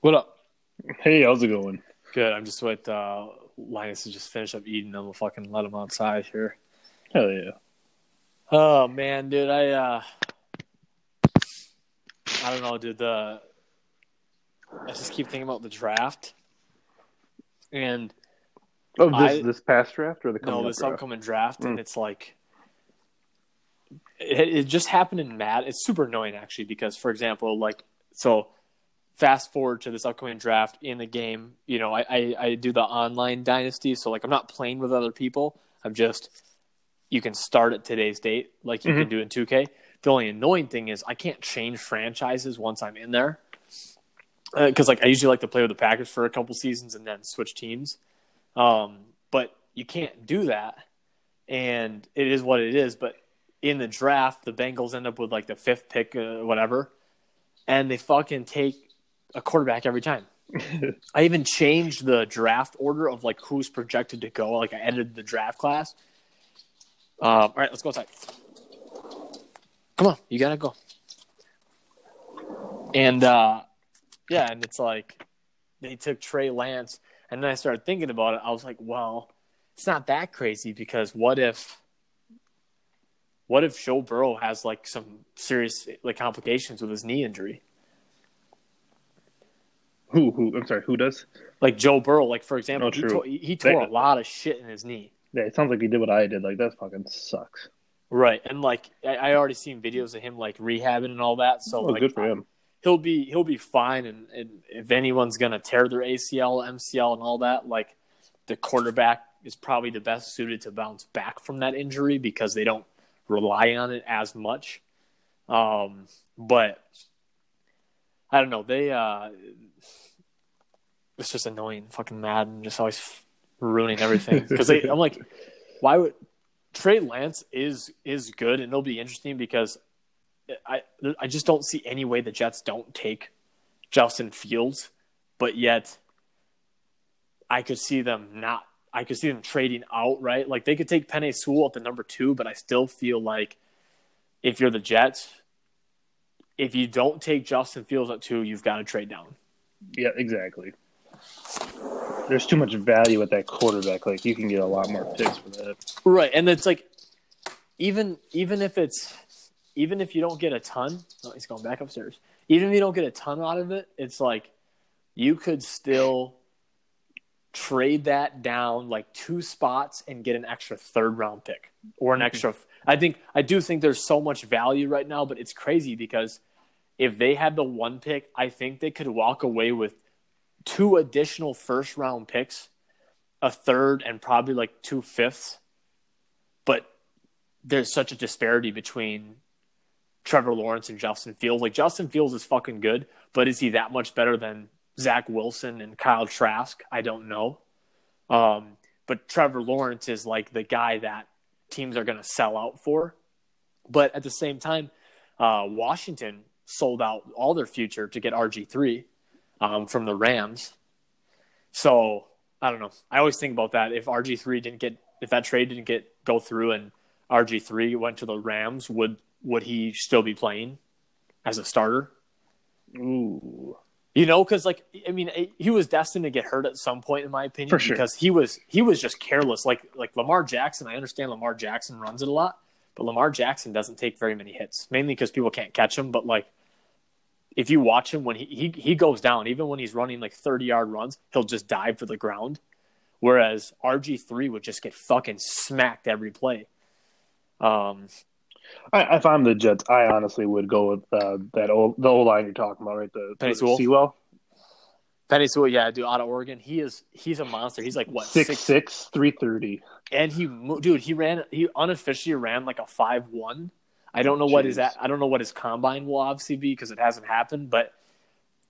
What up? Hey, how's it going? Good. I'm just with uh, Linus to just finish up eating, and we'll fucking let him outside here. Hell yeah. Oh man, dude, I uh, I don't know, dude. The I just keep thinking about the draft, and Oh, this I- this past draft or the coming no, this draft? upcoming draft, and Mm. it's like it, it just happened in Madden. It's super annoying actually because, for example, like so. Fast forward to this upcoming draft in the game, you know, I, I, I do the online dynasty, so like I'm not playing with other people. I'm just you can start at today's date, like you can do in 2K. The only annoying thing is I can't change franchises once I'm in there, because like I usually like to play with the Packers for a couple seasons and then switch teams. Um, but you can't do that, and it is what it is. But in the draft, the Bengals end up with like the fifth pick, uh, whatever, and they fucking take a quarterback every time. I even changed the draft order of like who's projected to go. Like I edited the draft class. Um, all right, let's go outside. Come on, you gotta go. And uh, yeah, and it's like they took Trey Lance, and then I started thinking about it. I was like, well, it's not that crazy because what if, what if Joe Burrow has like some serious like complications with his knee injury? Who who? I'm sorry. Who does? Like Joe Burrow, like for example, Oh, he, tore, he tore a lot of shit in his knee. Yeah, it sounds like he did what I did. Like that fucking sucks. Right, and like I, I already seen videos of him like rehabbing and all that. So oh, like, good for him. he'll be he'll be fine. And, and if anyone's gonna tear their ACL, MCL, and all that, like the quarterback is probably the best suited to bounce back from that injury because they don't rely on it as much. Um, but I don't know. They uh, it's just annoying, fucking mad, and just always ruining everything. Because I'm like, why would Trey Lance is is good, and it'll be interesting because I I just don't see any way the Jets don't take Justin Fields, but yet I could see them not. I could see them trading out, right? Like they could take Penei Sewell at the number two, but I still feel like if you're the Jets, if you don't take Justin Fields at two, you've got to trade down. Yeah, exactly. There's too much value at that quarterback. Like you can get a lot more picks for that. Right, and it's like even even if it's even if you don't get a ton, oh, he's going back upstairs. Even if you don't get a ton out of it, it's like you could still trade that down like two spots and get an extra third round pick or an mm-hmm. extra. I think I do think there's so much value right now, but it's crazy because if they had the one pick, I think they could walk away with two additional first round picks, a third, and probably like two fifths. But there's such a disparity between Trevor Lawrence and Justin Fields. Like Justin Fields is fucking good, but is he that much better than Zach Wilson and Kyle Trask? I don't know. Um, but Trevor Lawrence is like the guy that teams are going to sell out for. But at the same time, uh, Washington sold out all their future to get RG3 um, from the Rams. So I don't know. I always think about that. If RG3 didn't get, if that trade didn't get go through and RG3 went to the Rams, would would he still be playing as a starter? Ooh, You know, because like I mean, he was destined to get hurt at some point, in my opinion, sure. because he was he was just careless. Like like Lamar Jackson, I understand Lamar Jackson runs it a lot, but Lamar Jackson doesn't take very many hits, mainly because people can't catch him. But like, if you watch him when he, he he goes down, even when he's running like thirty yard runs, he'll just dive for the ground. Whereas RG three would just get fucking smacked every play. Um, I, if I'm the Jets, I honestly would go with uh, that old the old line you're talking about, right? The, Penei Sewell? Sewell, Penei Sewell, yeah, dude, out of Oregon, he is he's a monster. He's like what six six three thirty. and he dude he ran he unofficially ran like a five one. I don't know what his Jeez. at I don't know what his combine will obviously be because it hasn't happened, but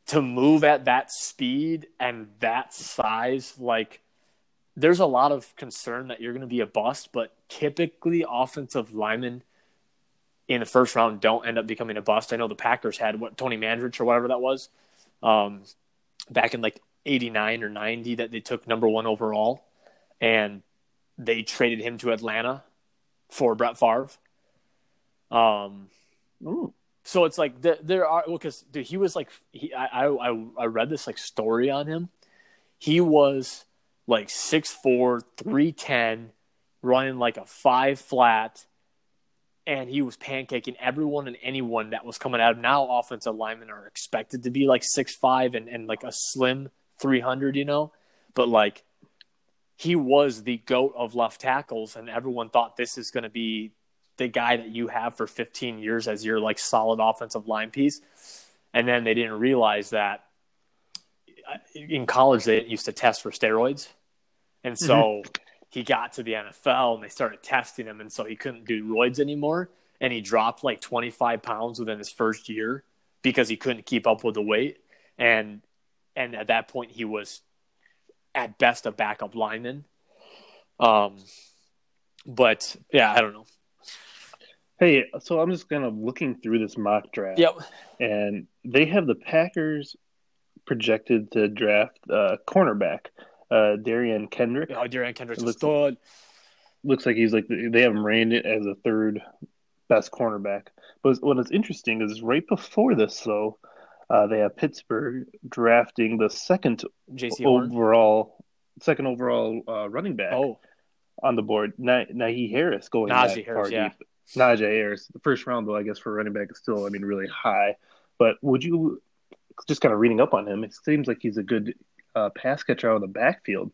to move at that speed and that size, like there's a lot of concern that you're going to be a bust. But typically, offensive linemen in the first round don't end up becoming a bust. I know the Packers had what Tony Mandarich or whatever that was um, back in like '89 or '90 that they took number one overall, and they traded him to Atlanta for Brett Favre. Um, Ooh. So it's like there, there are because dude, he was like he I, I I read this like story on him. He was like 6'4", 310, running like a five flat, and he was pancaking everyone and anyone that was coming out. Of now offensive linemen are expected to be like six five and, and like a slim three hundred, you know, but like he was the goat of left tackles, and everyone thought this is going to be the guy that you have for 15 years as your like solid offensive line piece. And then they didn't realize that uh, in college they used to test for steroids. And so mm-hmm. he got to the NFL and they started testing him. And so he couldn't do roids anymore. And he dropped like 25 pounds within his first year because he couldn't keep up with the weight. And, and at that point he was at best a backup lineman. Um, but yeah, I don't know. Hey, so I'm just kind of looking through this mock draft. Yep. And they have the Packers projected to draft uh, cornerback, uh, Derion Kendrick. Oh, Derion Kendrick's looks, stud. Looks like he's like they have him ranked as a third best cornerback. But what is interesting is right before this, though, uh, they have Pittsburgh drafting the second JC overall, second overall uh, running back. Oh. On the board, Na- Najee Harris going Najee Harris, yeah. Deep. Najee Harris. The first round, though, I guess for running back is still, I mean, really high. But would you just kind of reading up on him? It seems like he's a good uh, pass catcher out of the backfield.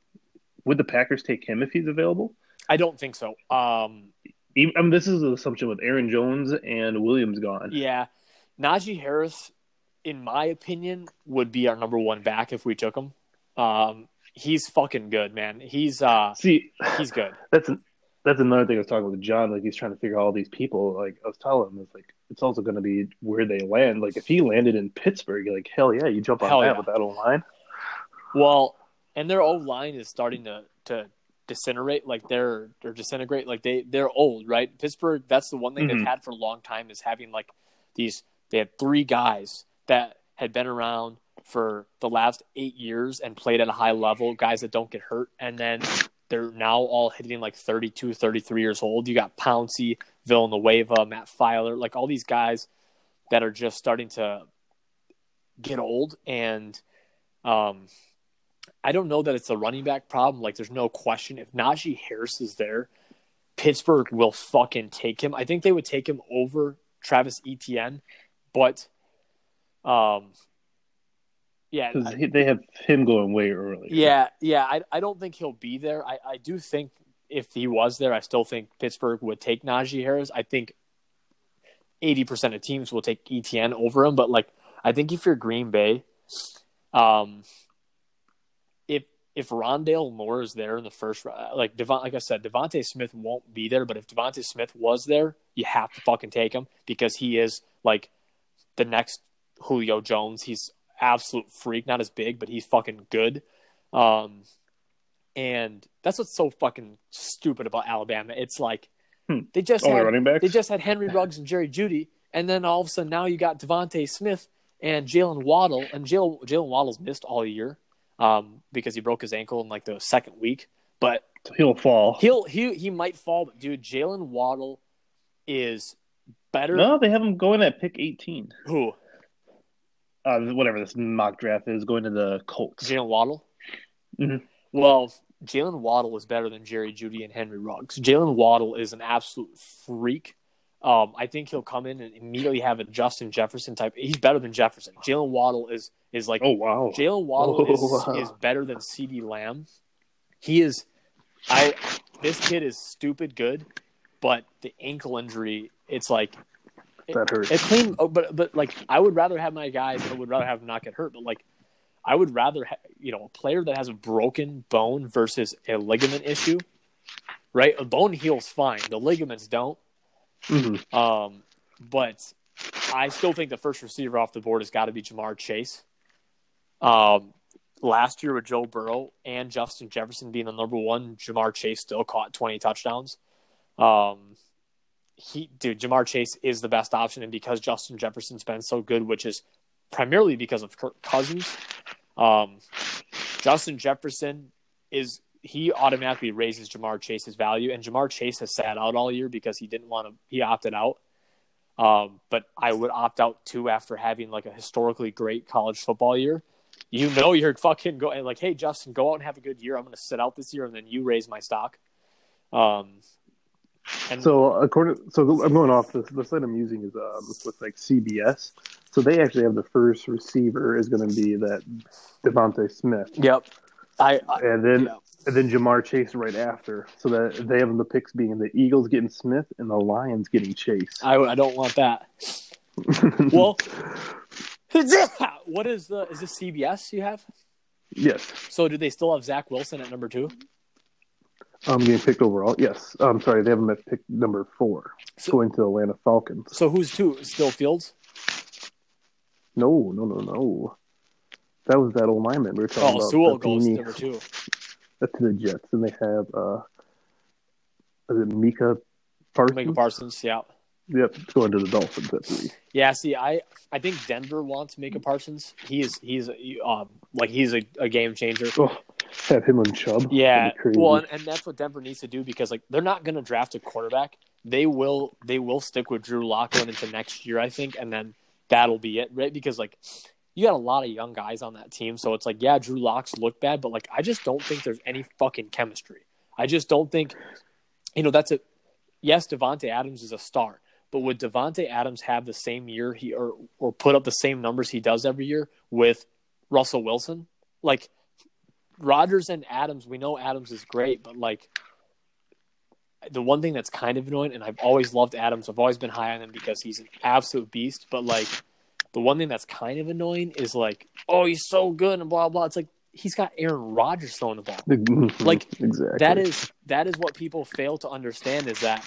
Would the Packers take him if he's available? I don't think so. Um, Even, I mean, this is an assumption with Aaron Jones and Williams gone. Yeah, Najee Harris, in my opinion, would be our number one back if we took him. Um, he's fucking good, man. He's uh, see, he's good. That's an, that's another thing I was talking with John. Like he's trying to figure out all these people. Like I was telling him, it's like it's also going to be where they land. Like if he landed in Pittsburgh, like hell yeah, you jump on hell that yeah. with that old line. Well, and their old line is starting to to disintegrate. Like they're they're disintegrate. Like they they're old, right? Pittsburgh. That's the one thing mm-hmm. they've had for a long time is having like these. They had three guys that had been around for the last eight years and played at a high level, guys that don't get hurt, and then they're now all hitting like 32, 33 years old. You got Pouncey, Villanueva, Matt Feiler, like all these guys that are just starting to get old. And um, I don't know that it's a running back problem. Like, there's no question. If Najee Harris is there, Pittsburgh will fucking take him. I think they would take him over Travis Etienne, but um, yeah, because they have him going way early. Yeah, yeah. I I don't think he'll be there. I I do think if he was there, I still think Pittsburgh would take Najee Harris. I think eighty percent of teams will take Etienne over him, but like I think if you're Green Bay, um, if if Rondale Moore is there in the first, round, like Devon, like I said, DeVonta Smith won't be there, but if DeVonta Smith was there, you have to fucking take him because he is like the next Julio Jones. He's absolute freak. Not as big, but he's fucking good. Um, and that's what's so fucking stupid about Alabama. It's like hmm. they just Only had, they just had Henry Ruggs and Jerry Jeudy, and then all of a sudden now you got DeVonta Smith and Jalen Waddle, and Jalen Jalen Waddle's missed all year um, because he broke his ankle in like the second week. But he'll fall. He'll he he might fall, but dude, Jalen Waddle is better. No, they have him going at pick eighteen. Who? Uh, whatever this mock draft is, going to the Colts. Jalen Waddle. Mm-hmm. Well, Jalen Waddle is better than Jerry Jeudy and Henry Ruggs. Jalen Waddle is an absolute freak. Um, I think he'll come in and immediately have a Justin Jefferson type. He's better than Jefferson. Jalen Waddle is is like oh wow. Jalen Waddle oh, is wow. is better than CeeDee Lamb. He is. I this kid is stupid good, but the ankle injury. It's like that hurts. It clean, oh, but but like I would rather have my guys. I would rather have them not get hurt. But like I would rather ha- you know a player that has a broken bone versus a ligament issue. Right, a bone heals fine. The ligaments don't. Mm-hmm. Um, but I still think the first receiver off the board has got to be Ja'Marr Chase. Um, last year with Joe Burrow and Justin Jefferson being the number one, Ja'Marr Chase still caught 20 touchdowns. Um, he, dude, Ja'Marr Chase is the best option, and because Justin Jefferson's been so good, which is primarily because of Kirk Cousins, um, Justin Jefferson is he automatically raises Ja'Marr Chase's value, and Ja'Marr Chase has sat out all year because he didn't want to. He opted out. Um, but I would opt out too after having like a historically great college football year. You know, you're fucking going like, hey, Justin, go out and have a good year. I'm going to sit out this year, and then you raise my stock. Um, and so according, so I'm going off this. The site I'm using is uh, with like CBS. So they actually have the first receiver is going to be that DeVonta Smith. Yep. I, I and then yeah. and then Ja'Marr Chase right after. So that they have the picks being the Eagles getting Smith and the Lions getting Chase. I, I don't want that. well, what is the is this CBS you have? Yes. So do they still have Zach Wilson at number two? Um, getting picked overall. Yes. I'm sorry, they have him at pick number four, so, going to Atlanta Falcons. So who's two? Still Fields? No, no, no, no. That was that old lineman we were talking oh, about. Oh, Sewell goes number two. That's to the Jets, and they have uh, is it Micah Parsons? Micah Parsons, yeah. Yep, going to the Dolphins at three. Yeah, see, I I think Denver wants Micah Parsons. He is he's um like he's a, a game changer. Oh, have him on Chubb. Yeah, well, and, and that's what Denver needs to do because like they're not going to draft a quarterback. They will they will stick with Drew Lock going into next year, I think, and then that'll be it, right? Because like you got a lot of young guys on that team, so it's like yeah, Drew Locks look bad, but like I just don't think there's any fucking chemistry. I just don't think, you know, that's a yes. Davante Adams is a star, but would Davante Adams have the same year he or or put up the same numbers he does every year with Russell Wilson? Like Rodgers and Adams, we know Adams is great, but like the one thing that's kind of annoying, and I've always loved Adams. I've always been high on him because he's an absolute beast. But like, the one thing that's kind of annoying is like, oh, he's so good and blah blah. It's like he's got Aaron Rodgers throwing the ball. Mm-hmm. like exactly. that is that is what people fail to understand is that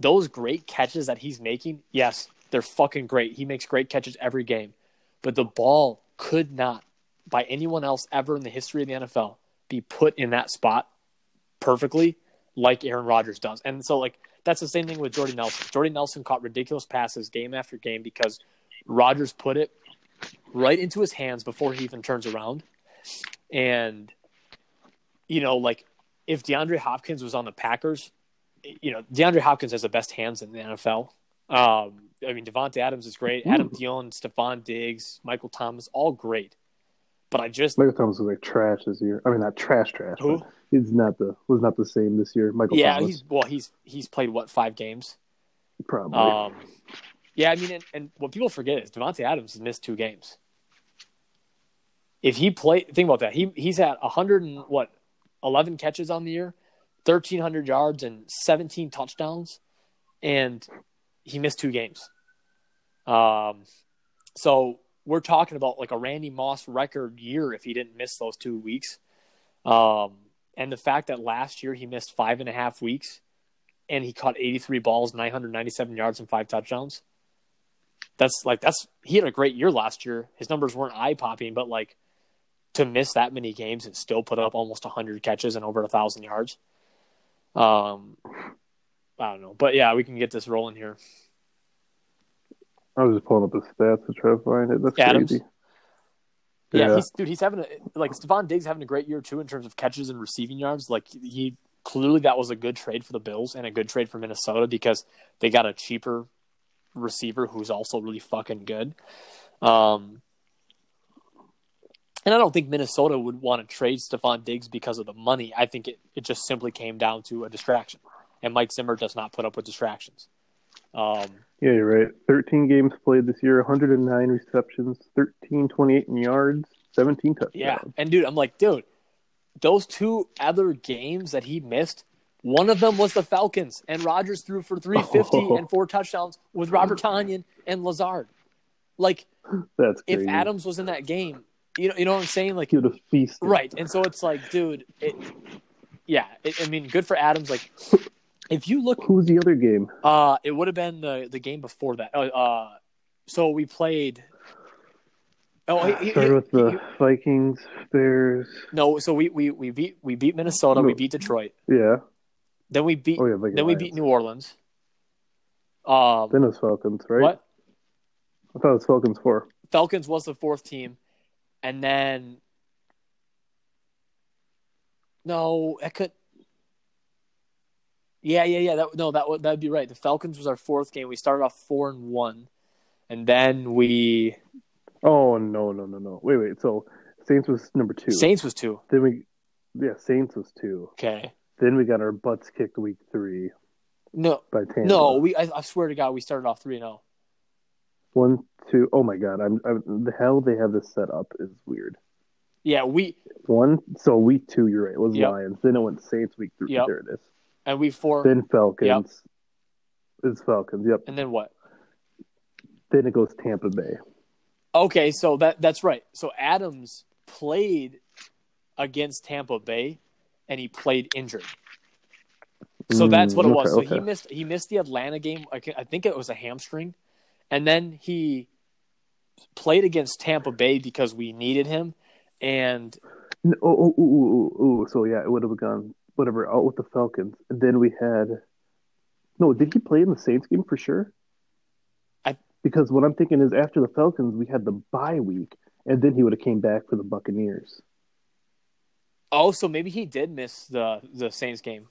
those great catches that he's making, yes, they're fucking great. He makes great catches every game, but the ball could not by anyone else ever in the history of the NFL be put in that spot perfectly like Aaron Rodgers does. And so like that's the same thing with Jordy Nelson. Jordy Nelson caught ridiculous passes game after game because Rodgers put it right into his hands before he even turns around. And you know, like if DeAndre Hopkins was on the Packers, you know, DeAndre Hopkins has the best hands in the NFL. Um, I mean, Davante Adams is great. Adam Thielen, Stefon Diggs, Michael Thomas, all great. But I just Michael Thomas was like trash this year. I mean, not trash, trash. Who? He's not the was not the same this year. Michael. Yeah, Thomas. he's well. He's he's played what five games? Probably. Um, yeah, I mean, and, and what people forget is Davante Adams has missed two games. If he played, think about that. He he's had hundred and what, eleven catches on the year, thirteen hundred yards and seventeen touchdowns, and he missed two games. Um, so we're talking about like a Randy Moss record year if he didn't miss those two weeks. Um, and the fact that last year he missed five and a half weeks and he caught 83 balls, 997 yards, and five touchdowns. That's like, that's, he had a great year last year. His numbers weren't eye popping, but like to miss that many games and still put up almost 100 catches and over a 1,000 yards. Um, I don't know. But yeah, we can get this rolling here. I was just pulling up his stats to try to find it. That's Adams? crazy. Yeah, yeah, he's dude. He's having a like Stefon Diggs having a great year too in terms of catches and receiving yards. Like he clearly that was a good trade for the Bills and a good trade for Minnesota because they got a cheaper receiver who's also really fucking good. Um, and I don't think Minnesota would want to trade Stefon Diggs because of the money. I think it, it just simply came down to a distraction. And Mike Zimmer does not put up with distractions. Um, yeah, you're right. 13 games played this year, 109 receptions, 13, 28 in yards, 17 touchdowns. Yeah, and dude, I'm like, dude, those two other games that he missed, one of them was the Falcons, and Rodgers threw for 350 oh. and four touchdowns with Robert Tonyan and Lazard. Like, that's crazy. if Adams was in that game, you know, you know what I'm saying? Like, you'd have feasted. Right, and so it's like, dude, it, yeah, it, I mean, good for Adams. Like, if you look, who's the other game? Uh, it would have been the the game before that. Uh, uh so we played. Oh, he, he, started with the he, Vikings, Bears. No, so we, we, we beat we beat Minnesota, no. we beat Detroit. Yeah. Then we beat. Oh, yeah, then we beat New Orleans. Um, then it was Falcons, right? What? I thought it was Falcons four. Falcons was the fourth team, and then no, I could Yeah, yeah, yeah. That no, that would that'd be right. The Falcons was our fourth game. We started off four and one, and then we Oh no no no no! Wait wait. So Saints was number two. Saints was two. Then we, yeah, Saints was two. Okay. Then we got our butts kicked week three No, by Tampa. no. We I, I swear to God, we started off three and oh. zero. One, two. Oh my god! I'm, I'm the hell they have this set up is weird. Yeah, we One, so week two, you're right. It was Yep. Lions. Then it went Saints. Week three, Yep. there it is. And we four, Then Falcons. It's Falcons. Yep. and then what? Then it goes Tampa Bay. Okay, so that that's right. So Adams played against Tampa Bay, and he played injured. So Mm, that's what it was. okay, So he missed he missed the Atlanta game. I I think it was a hamstring, and then he played against Tampa Bay because we needed him. And oh, oh, oh, oh, oh, oh, so yeah, it would have gone whatever out with the Falcons. And then we had no. Did he play in the Saints game for sure? I- because what I'm thinking is after the Falcons, we had the bye week, and then he would have came back for the Buccaneers. oh, so maybe he did miss the the Saints game.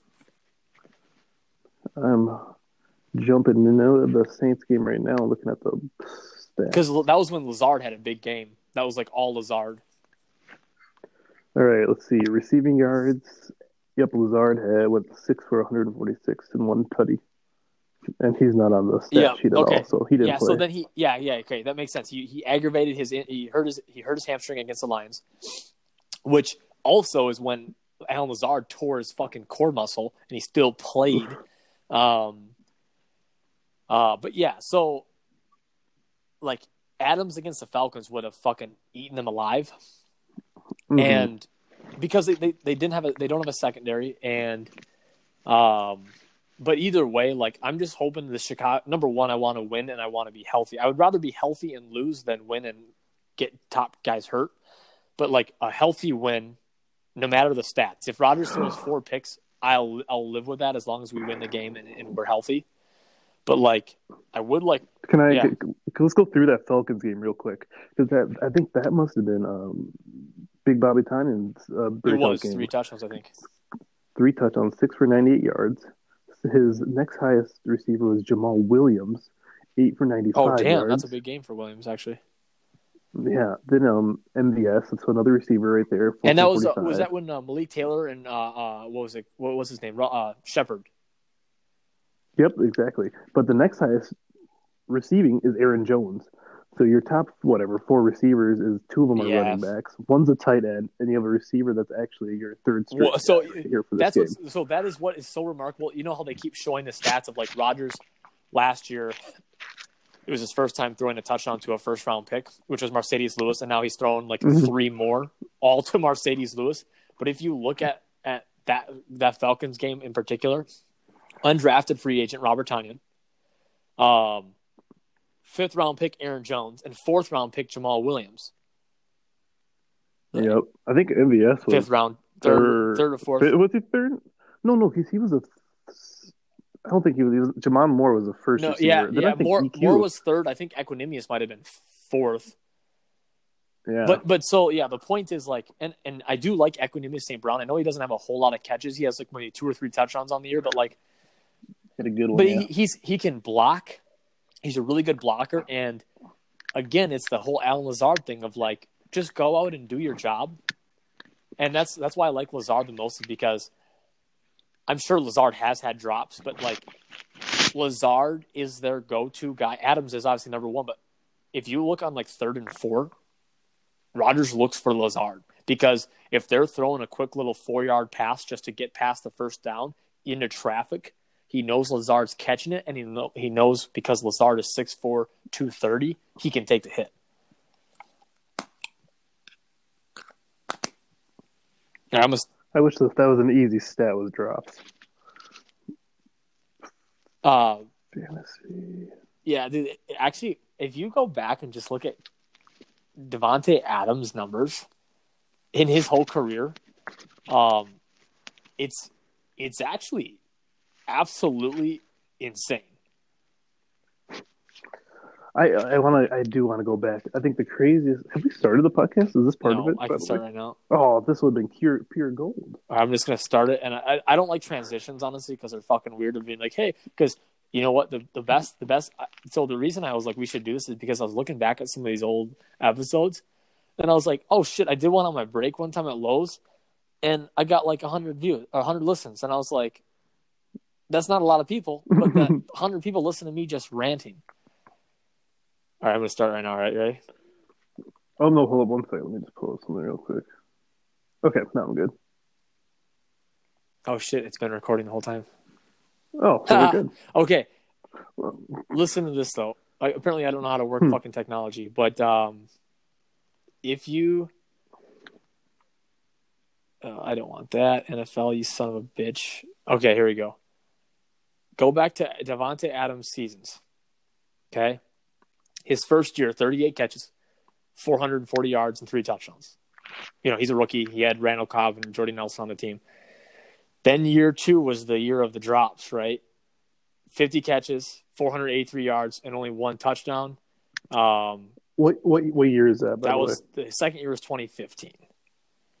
I'm jumping into the Saints game right now, looking at the stats. Because that was when Lazard had a big game. That was like all Lazard. All right, let's see. Receiving yards. Yep, Lazard had went six for 146 and one tutty, and he's not on the stat Yeah, sheet at okay. all, so he didn't yeah, play. so then he yeah, yeah, okay, that makes sense. He he aggravated his he hurt his he hurt his hamstring against the Lions, which also is when Allen Lazard tore his fucking core muscle and he still played. Um uh but yeah, so like Adams against the Falcons would have fucking eaten them alive. Mhm. and because they, they, they didn't have a they don't have a secondary and um but either way like i'm just hoping the chicago number one i want to win and i want to be healthy i would rather be healthy and lose than win and get top guys hurt but like a healthy win no matter the stats if Rodgers throws four picks i'll i'll live with that as long as we win the game and, and we're healthy but like i would like Can I? Yeah. Let's go through that Falcons game real quick because that I think that must have been um, Big Bobby Tonyan's uh, it was game. three touchdowns i think Three touchdowns, six for 98 yards. His next highest receiver was Jamaal Williams, eight for 95 oh damn yards. that's a big game for williams actually Yeah. Then um, MVS, that's another receiver right there. And that was uh, was that when uh, Malik Taylor and uh, uh, what was it? What was his name? Uh, Shepard. Yep, exactly. But the next highest receiving is Aaron Jones. So your top whatever four receivers is two of them are Yeah. running backs. One's a tight end, and you have a receiver that's actually your third string. Well, so here for this That's game. what's, so that is what is so remarkable. You know how they keep showing the stats of like Rodgers last year. It was his first time throwing a touchdown to a first round pick, which was Marcedes Lewis, and now he's thrown like Mhm. three more, all to Marcedes Lewis. But if you look at at that that Falcons game in particular, undrafted free agent Robert Tonyan, um, fifth round pick Aaron Jones, and fourth round pick Jamaal Williams. Yep, I think MVS was Fifth round, third, third- third or fourth. was he third? No, no, because he was a. I don't think he was. He was J'Mon Moore was the first. No, receiver. yeah, Then I yeah. think Moore, EQ Moore was third. I think Equanimeous might have been fourth. Yeah, But but so yeah, the point is like, and and I do like Equanimeous St. Brown. I know he doesn't have a whole lot of catches. He has like maybe two or three touchdowns on the year, but like, had a good one. but yeah. he, he's he can block. He's a really good blocker, and again, it's the whole Allen Lazard thing of like, just go out and do your job. And that's that's why I like Lazard the most is because I'm sure Lazard has had drops, but like Lazard is their go-to guy. Adams is obviously number one, but if you look on like third and four, Rodgers looks for Lazard because if they're throwing a quick little four-yard pass just to get past the first down into traffic, he knows Lazard's catching it, and he know, he knows because Lazard is 6'4", 230, he can take the hit. I almost I wish that that was an easy stat was drops. uh, Fantasy. Yeah, dude. Actually, if you go back and just look at Davante Adams' numbers in his whole career, um, it's it's actually absolutely insane. I I want to I do want to go back. I think the craziest. Have we started the podcast? Is this part No, of it? I can start right now. Oh, this would have been pure pure gold. I'm just gonna start it, and I I don't like transitions honestly because they're fucking weird of being like, hey, because you know what the the best the best. So the reason I was like we should do this is because I was looking back at some of these old episodes, and I was like, oh shit, I did one on my break one time at Lowe's, and I got like hundred views or hundred listens, and I was like, that's not a lot of people, but that hundred people listen to me just ranting. All right, I'm gonna start right now. All right, ready? Oh no, hold up one second. Let me just pull up something real quick. Okay, now I'm good. Oh shit, it's been recording the whole time. Oh, so we're good. Okay, Well, listen to this though. I, apparently, I don't know how to work Hmm. fucking technology, but um, if you, uh, I don't want that NFL. You son of a bitch. Okay, here we go. Go back to Davante Adams' seasons. Okay, his first year, thirty-eight catches, four hundred and forty yards, and three touchdowns. You know, he's a rookie. He had Randall Cobb and Jordy Nelson on the team. Then year two was the year of the drops, right? 50 catches, 483 yards, and only one touchdown. Um, what what what year is that? That was the second year was 2015.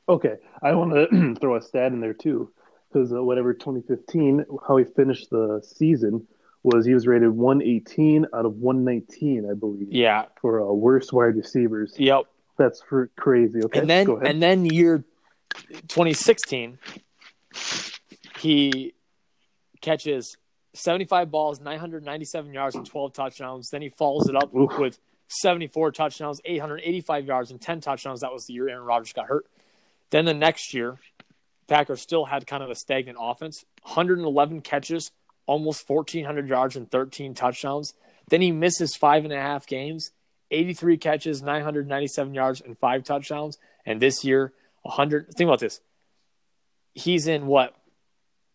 okay. I want to throw a stat in there too, because uh, whatever 2015, how he finished the season was he was rated 118 out of 119, I believe, Yeah. for uh, worst wide receivers. Yep. That's for crazy. Okay, And then and then year 2016, he catches 75 balls, 997 yards, and 12 touchdowns. Then he follows it up Oof. with 74 touchdowns, 885 yards, and 10 touchdowns. That was the year Aaron Rodgers got hurt. Then the next year, Packers still had kind of a stagnant offense. 111 catches, almost 1,400 yards, and 13 touchdowns. Then he misses five and a half games, 83 catches, 997 yards, and five touchdowns. And this year, 100. Think about this. He's in what?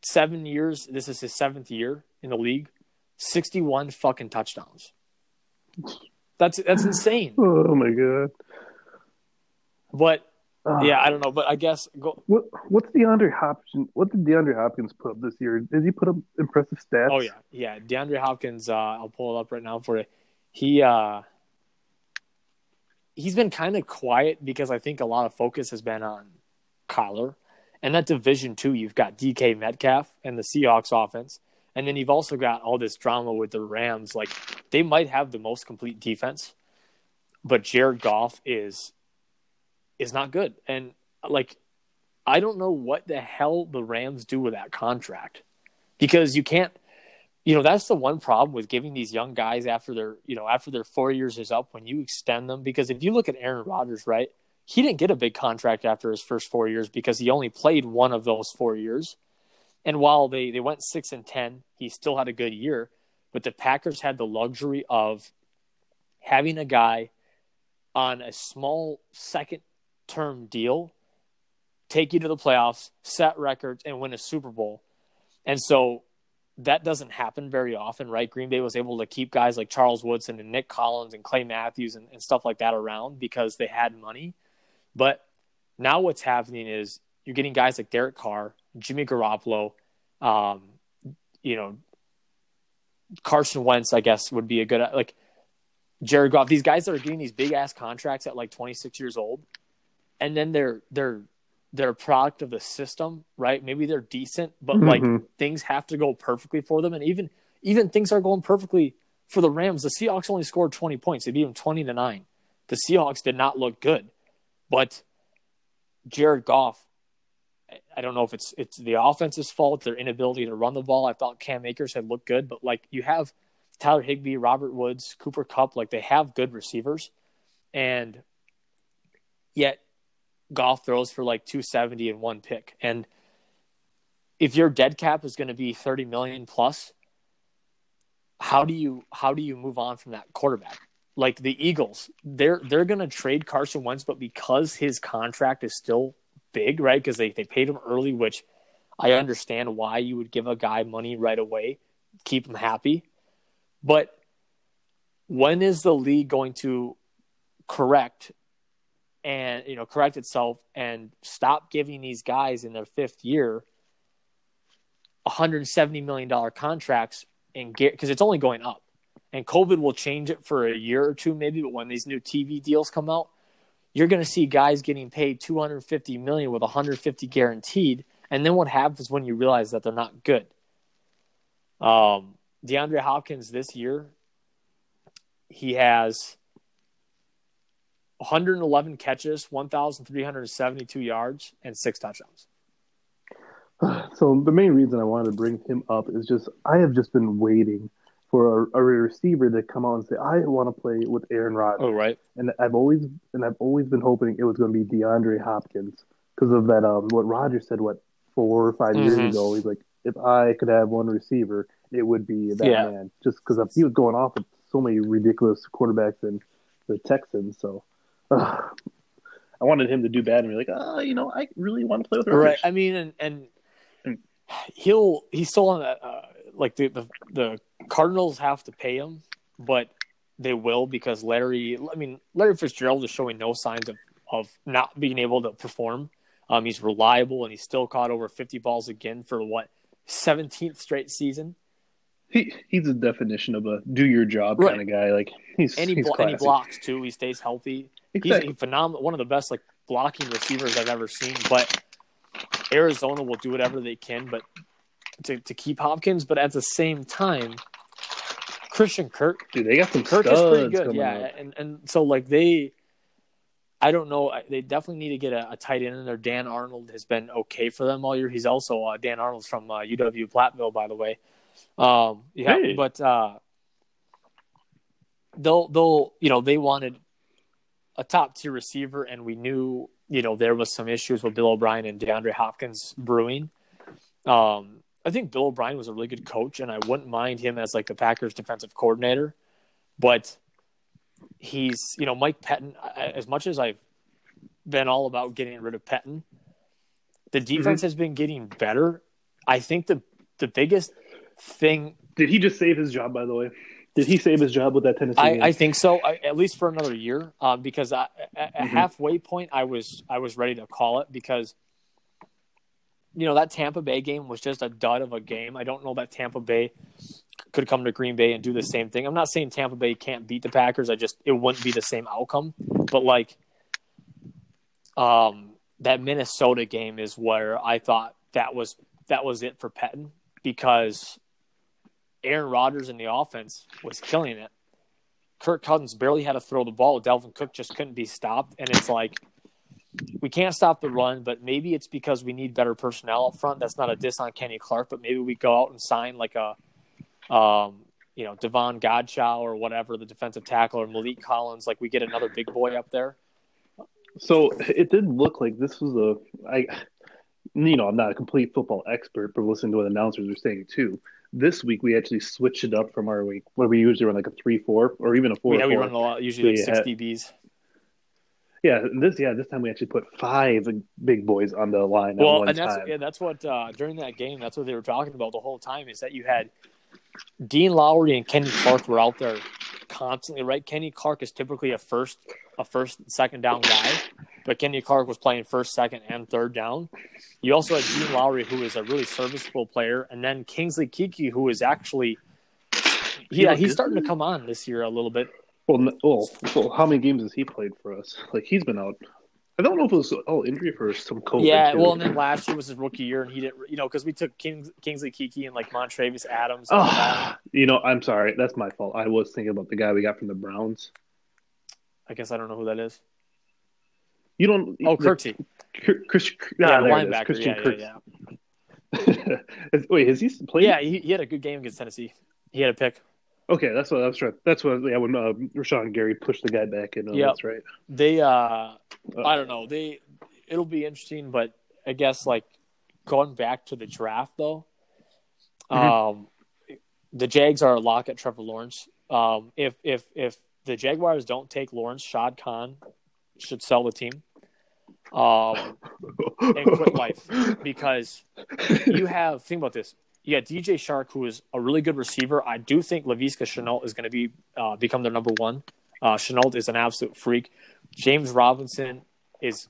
Seven years. This is his seventh year in the league. 61 fucking touchdowns. That's that's insane. oh my god. But Ah. yeah, I don't know. But I guess go, What what's DeAndre Hopkins? What did DeAndre Hopkins put up this year? Did he put up impressive stats? Oh yeah, yeah. DeAndre Hopkins. Uh, I'll pull it up right now for you. He uh, he's been kind of quiet because I think a lot of focus has been on Kyler, and that Division Two. You've got DK Metcalf and the Seahawks offense, and then you've also got all this drama with the Rams. Like they might have the most complete defense, but Jared Goff is is not good, and like I don't know what the hell the Rams do with that contract because you can't you know that's the one problem with giving these young guys after their you know after their four years is up when you extend them. Because if you look at Aaron Rodgers right he didn't get a big contract after his first four years because he only played one of those four years. And while they they went six and ten he still had a good year. But the Packers had the luxury of having a guy on a small second term deal take you to the playoffs set records and win a Super Bowl and so that doesn't happen very often, right? Green Bay was able to keep guys like Charles Woodson and Nick Collins and Clay Matthews and, and stuff like that around because they had money. But now what's happening is you're getting guys like Derek Carr, Jimmy Garoppolo, um, you know, Carson Wentz, I guess, would be a good like Jared Goff. These guys that are getting these big ass contracts at like 26 years old, and then they're they're they're a product of the system, right? Maybe they're decent, but like Mhm. things have to go perfectly for them, and even even things are going perfectly for the Rams. The Seahawks only scored 20 points; they beat them 20 to nine. The Seahawks did not look good, but Jared Goff. I- don't know if it's it's the offense's fault, their inability to run the ball. I thought Cam Akers had looked good, but like you have Tyler Higbee, Robert Woods, Cooper Kupp, like they have good receivers, and yet Goff throws for like 270 and one pick. And if your dead cap is going to be 30 million plus, how do you how do you move on from that quarterback? Like the Eagles, they're they're going to trade Carson Wentz, but because his contract is still big, right? Because they, they paid him early, which I understand why you would give a guy money right away, keep him happy. But when is the league going to correct and you know correct itself and stop giving these guys in their fifth year 170 million dollar contracts and get because it's only going up and COVID will change it for a year or two maybe, but when these new TV deals come out, you're going to see guys getting paid 250 million with 150 guaranteed, and then what happens when you realize that they're not good? Um, DeAndre Hopkins this year, he has 111 catches, 1,372 yards, and six touchdowns. So the main reason I wanted to bring him up is just I have just been waiting for a, a receiver to come out and say I want to play with Aaron Rodgers. Oh, right. And I've always and I've always been hoping it was going to be DeAndre Hopkins because of that. Um, what Rodgers said what four or 5 years Mhm. ago. He's like, if I could have one receiver, it would be that Yeah. man. Just because he was going off with so many ridiculous quarterbacks in the Texans. So. Uh, I wanted him to do bad and be like, oh, you know, I really want to play with Rodgers. Right. I mean, and, and And- he'll he's still on that. Uh, like the, the the Cardinals have to pay him, but they will because Larry. I mean, Larry Fitzgerald is showing no signs of of not being able to perform. Um, he's reliable and he's still caught over 50 balls again for what 17th straight season. He he's the definition of a do your job Right. kind of guy. Like he's And he, he's blo- and he blocks too. He stays healthy. He's a phenomenal, one of the best like blocking receivers I've ever seen. But Arizona will do whatever they can, but to, to keep Hopkins. But at the same time, Christian Kirk, Dude, they got some Kirk studs is pretty good, yeah. up. And and so like they, I don't know, they definitely need to get a, a tight end in there. Dan Arnold has been okay for them all year. He's also uh, Dan Arnold's from uh, UW Platteville, by the way. Um, yeah, Hey. but uh, they'll they'll you know they wanted a top tier receiver, and we knew you know there was some issues with Bill O'Brien and DeAndre Hopkins brewing. Um, I think Bill O'Brien was a really good coach, and I wouldn't mind him as like the Packers defensive coordinator, but he's you know Mike Pettine. As much as I've been all about getting rid of Pettin, the defense has been getting better. I think the the biggest thing Did he just save his job? By the way, did he save his job with that Tennessee I, game? I think so, I, at least for another year, um, because I, at a Mhm. halfway point, I was I was ready to call it because you know that Tampa Bay game was just a dud of a game. I don't know that Tampa Bay could come to Green Bay and do the same thing. I'm not saying Tampa Bay can't beat the Packers. I just it wouldn't be the same outcome. But like, um, that Minnesota game is where I thought that was that was it for Pettine because Aaron Rodgers in the offense was killing it. Kirk Cousins barely had to throw the ball. Dalvin Cook just couldn't be stopped. And it's like, we can't stop the run, but maybe it's because we need better personnel up front. That's not a diss on Kenny Clark, but maybe we go out and sign like a, um, you know, Devon Godshaw or whatever, the defensive tackle, or Maliek Collins. Like we get another big boy up there. so. It did look like this was a. I, you know, I'm not a complete football expert, but listening to what announcers are saying too. This week we actually switched it up from our week where we usually run like a three-four or even a four. yeah, we run a lot, usually like So you six had- DBs. Yeah, this yeah this time we actually put five big boys on the line Well, and that's time. yeah, that's what uh, during that game, that's what they were talking about the whole time is that you had Dean Lowry and Kenny Clark were out there constantly, right? Kenny Clark is typically a first, a first, and second down guy, but Kenny Clark was playing first, second, and third down. You also had Dean Lowry, who is a really serviceable player, and then Kingsley Keke, who is actually, yeah, he's starting to come on this year a little bit. Well, well, well, how many games has he played for us? Like he's been out. I don't know if it was all injury for some COVID. Yeah, well, and then last year was his rookie year, and he didn't, you know, because we took Kings, Kingsley Keke and like Montravius Adams. And all that. Ah, you know, I'm sorry. That's my fault. I was thinking about the guy we got from the Browns. I guess I don't know who that is. You don't. Oh, Kirksey. Chris, Yeah, yeah, the there it is. linebacker. Christian Yeah, Kirk. yeah, yeah. Wait, has he played? Yeah, he, he had a good game against Tennessee. He had a pick. Okay, that's what I was trying. That's what. Yeah, when uh, Rashan Gary pushed the guy back in. Oh, Yep. That's right. They, uh, I don't know. They, it'll be interesting, but I guess like going back to the draft though, um, the Jags are a lock at Trevor Lawrence. Um, if if if the Jaguars don't take Lawrence, Shad Khan should sell the team. Um, and quit life because you have think about this. You got DJ Chark, who is a really good receiver. I do think Laviska Shenault is going to be uh, become their number one. Uh, Shenault is an absolute freak. James Robinson is,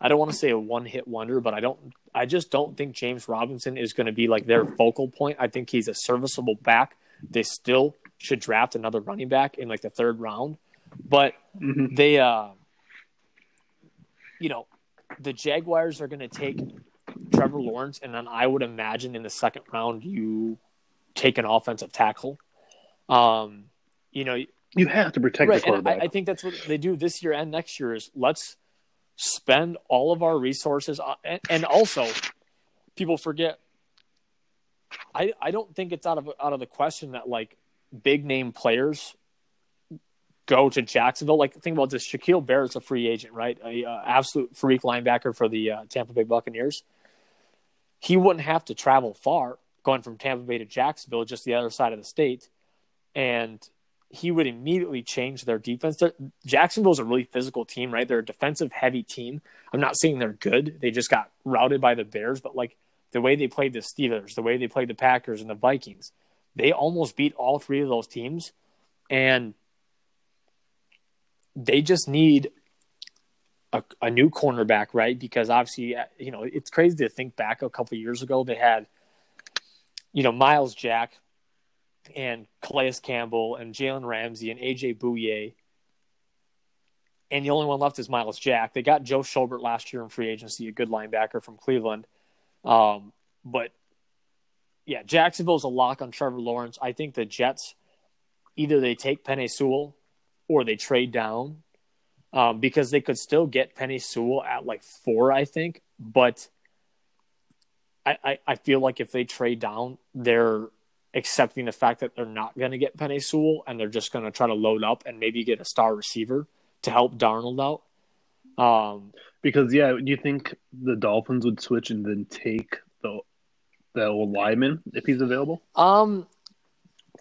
I don't want to say a one hit wonder, but I don't, I just don't think James Robinson is going to be like their focal point. I think he's a serviceable back. They still should draft another running back in like the third round. But Mhm. they, uh, you know, the Jaguars are going to take Trevor Lawrence, and then I would imagine in the second round you take an offensive tackle. Um, you know, You have to protect right, the quarterback. I, I think that's what they do this year and next year is let's spend all of our resources, on, and, and also people forget. I I don't think it's out of out of the question that like big name players go to Jacksonville. Like think about this: Shaquille Barrett's a free agent, right? A uh, absolute freak linebacker for the uh, Tampa Bay Buccaneers. He wouldn't have to travel far going from Tampa Bay to Jacksonville, just the other side of the state, and he would immediately change their defense. Jacksonville's a really physical team, right? They're a defensive heavy team. I'm not saying they're good. They just got routed by the Bears, but like the way they played the Steelers, the way they played the Packers and the Vikings, they almost beat all three of those teams. And they just need a, a new cornerback, right? Because obviously, you know, it's crazy to think back a couple years ago. They had, you know, Myles Jack and Calais Campbell and Jalen Ramsey and AJ Bouye. And the only one left is Myles Jack. They got Joe Schobert last year in free agency, a good linebacker from Cleveland. Um, but yeah, Jacksonville's a lock on Trevor Lawrence. I think the Jets either they take Penei Sewell or they trade down um, because they could still get Penei Sewell at like four, I think. But I, I, I feel like if they trade down, they're accepting the fact that they're not going to get Penei Sewell and they're just going to try to load up and maybe get a star receiver to help Darnold out. Um, Because yeah, do you think the Dolphins would switch and then take the old lineman if he's available? um,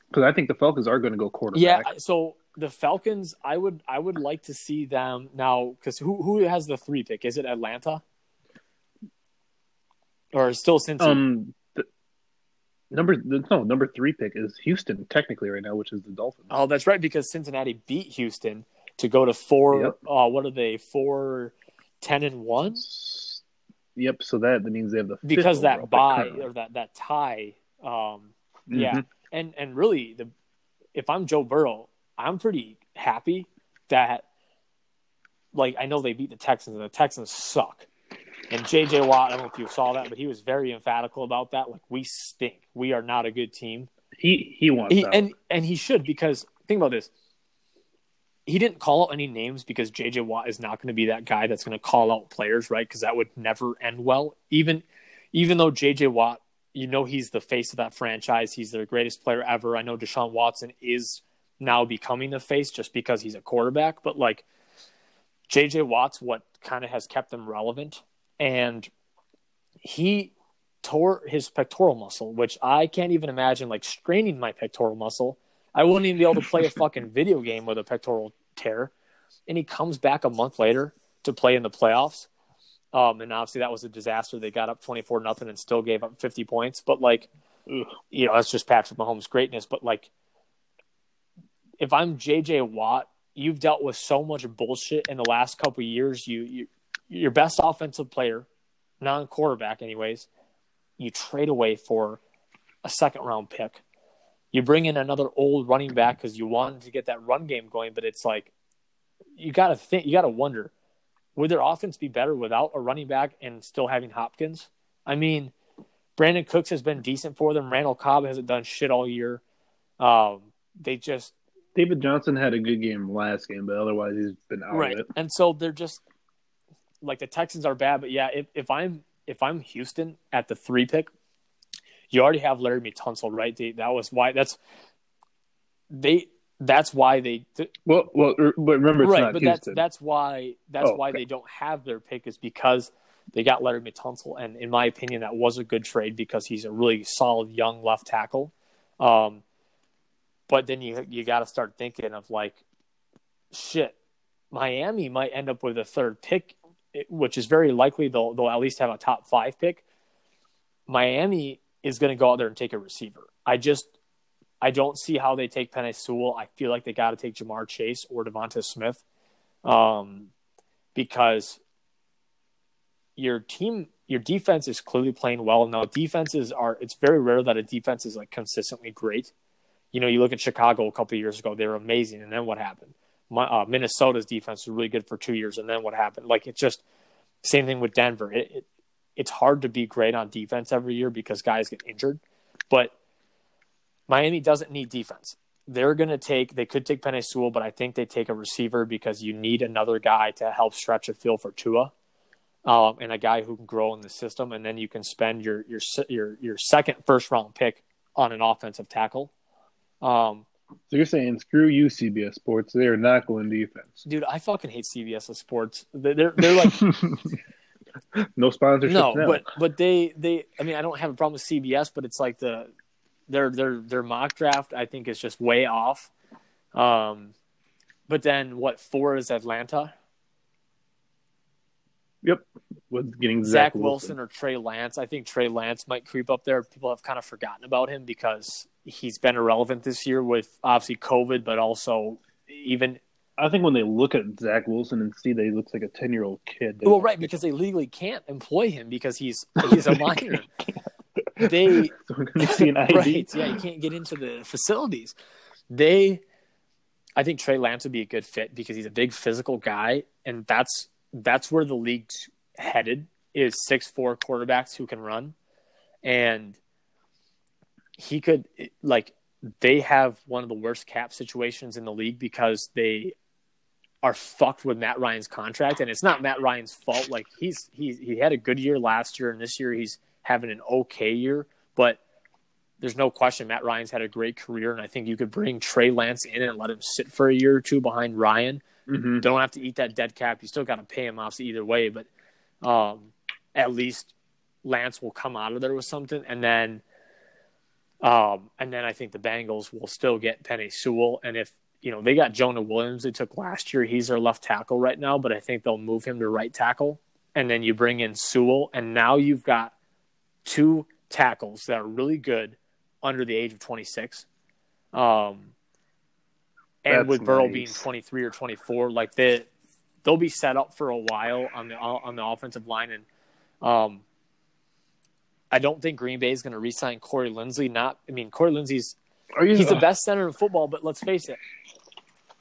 Because I think the Falcons are going to go quarterback. yeah. So the Falcons, I would, I would like to see them now because who, who has the three pick? Is it Atlanta or still Cincy? Um, the, number no number three pick is Houston technically right now, which is the Dolphins. Oh, that's right, because Cincinnati beat Houston to go to four. Yep. Uh, what are they? Four, ten and one. Yep. So that, that means they have the Because that buy or that that tie. Um, yeah, Mhm. and and really, the if I'm Joe Burrow, I'm pretty happy that. Like I know they beat the Texans, and the Texans suck. And J.J. Watt, I don't know if you saw that, but he was very emphatical about that. Like we stink. We are not a good team. He he wants he, and and he should because think about this. He didn't call out any names because JJ Watt is not going to be that guy that's going to call out players, right? Because that would never end well. Even even though JJ Watt, you know, he's the face of that franchise. He's their greatest player ever. I know Deshaun Watson is now becoming the face just because he's a quarterback, but like JJ Watt's what kind of has kept them relevant, and he tore his pectoral muscle, which I can't even imagine like straining my pectoral muscle. I wouldn't even be able to play a fucking video game with a pectoral tear. And he comes back a month later to play in the playoffs. Um, and obviously that was a disaster. They got up twenty four nothing and still gave up fifty points. But like, Ugh. you know, that's just Patrick Mahomes' greatness. But like, if I'm JJ Watt, you've dealt with so much bullshit in the last couple of years. You, you your best offensive player, non quarterback, anyways. You trade away for a second round pick. You bring in another old running back because you wanted to get that run game going, but it's like you got to think, you got to wonder, would their offense be better without a running back and still having Hopkins? I mean, Brandin Cooks has been decent for them. Randall Cobb hasn't done shit all year. Um, they just David Johnson had a good game last game, but otherwise he's been out right, of it. and so they're just like the Texans are bad, but yeah, if, if I'm if I'm Houston at the three pick, you already have Larry Tunsil, right? They, that was why that's they that's why they Well, well, er, but remember right, but Houston. that's that's why that's Oh, why okay. they don't have their pick is because they got Larry Tunsil, and in my opinion, that was a good trade because he's a really solid young left tackle. Um, but then you you got to start thinking of like, shit, Miami might end up with a third pick, which is very likely they'll they'll at least have a top five pick. Miami is going to go out there and take a receiver. I just I don't see how they take Penei Sewell. I feel like they got to take Ja'Marr Chase or Devonta Smith, um, because your team, your defense is clearly playing well. Now defenses are. It's very rare that a defense is like consistently great. you know, you look at Chicago a couple years ago; they were amazing, and then what happened? My, uh, Minnesota's defense was really good for two years, and then what happened? Like it's just same thing with Denver. It, it, it's hard to be great on defense every year because guys get injured, but Miami doesn't need defense. They're going to take, they could take Penei Sewell, but I think they take a receiver because you need another guy to help stretch a field for Tua. Um, and a guy who can grow in the system, and then you can spend your your your your second first round pick on an offensive tackle. Um, so you're saying screw you, CBS Sports? They are not going defense, dude. I fucking hate CBS Sports. They're they're like no sponsorship. No, now. but but they they. I mean, I don't have a problem with CBS, but it's like the their their their mock draft. I think is just way off. Um, but then what? Four is Atlanta. Yep, was getting Zach, Zach Wilson. Wilson or Trey Lance. I think Trey Lance might creep up there. People have kind of forgotten about him because he's been irrelevant this year with obviously COVID, but also even I think when they look at Zach Wilson and see that he looks like a ten year old kid. Well, right, because they legally can't employ him because he's he's a minor. they so see an ID. right, yeah, you can't get into the facilities. They, I think Trey Lance would be a good fit because he's a big physical guy, and that's that's where the league's headed is six four quarterbacks who can run, and he could like they have one of the worst cap situations in the league because they are fucked with Matt Ryan's contract, and it's not Matt Ryan's fault. Like he's he he had a good year last year, and this year he's having an okay year, but there's no question Matt Ryan's had a great career, and I think you could bring Trey Lance in and let him sit for a year or two behind Ryan. Mm-hmm. Don't have to eat that dead cap. You still got to pay him off either way, but um, at least Lance will come out of there with something, and then. Um, and then I think the Bengals will still get Penei Sewell, and if you know, they got Jonah Williams they took last year. He's their left tackle right now, but I think they'll move him to right tackle. And then you bring in Sewell, and now you've got two tackles that are really good under the age of 26. Um, and That's with Burrow nice. being 23 or 24, like they they'll be set up for a while on the on the offensive line. And um, I don't think Green Bay is going to re-sign Corey Linsley. Not, I mean, Corey Linsley's he's the best center in football, but let's face it,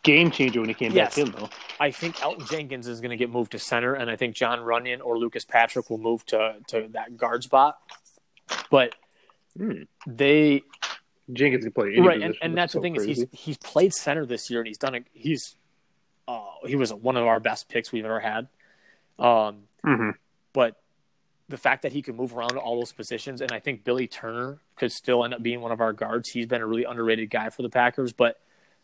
game changer when he came yes. back in, though. I think Elgton Jenkins is going to get moved to center, and I think Jon Runyan or Lucas Patrick will move to to that guard spot. But hmm. they Jenkins can play right, and, and that's, that's the thing crazy. is he's he's played center this year, and he's done it. He's uh, he was one of our best picks we've ever had. Um, mm-hmm. but the fact that he can move around all those positions, and I think Billy Turner could still end up being one of our guards. He's been a really underrated guy for the Packers, but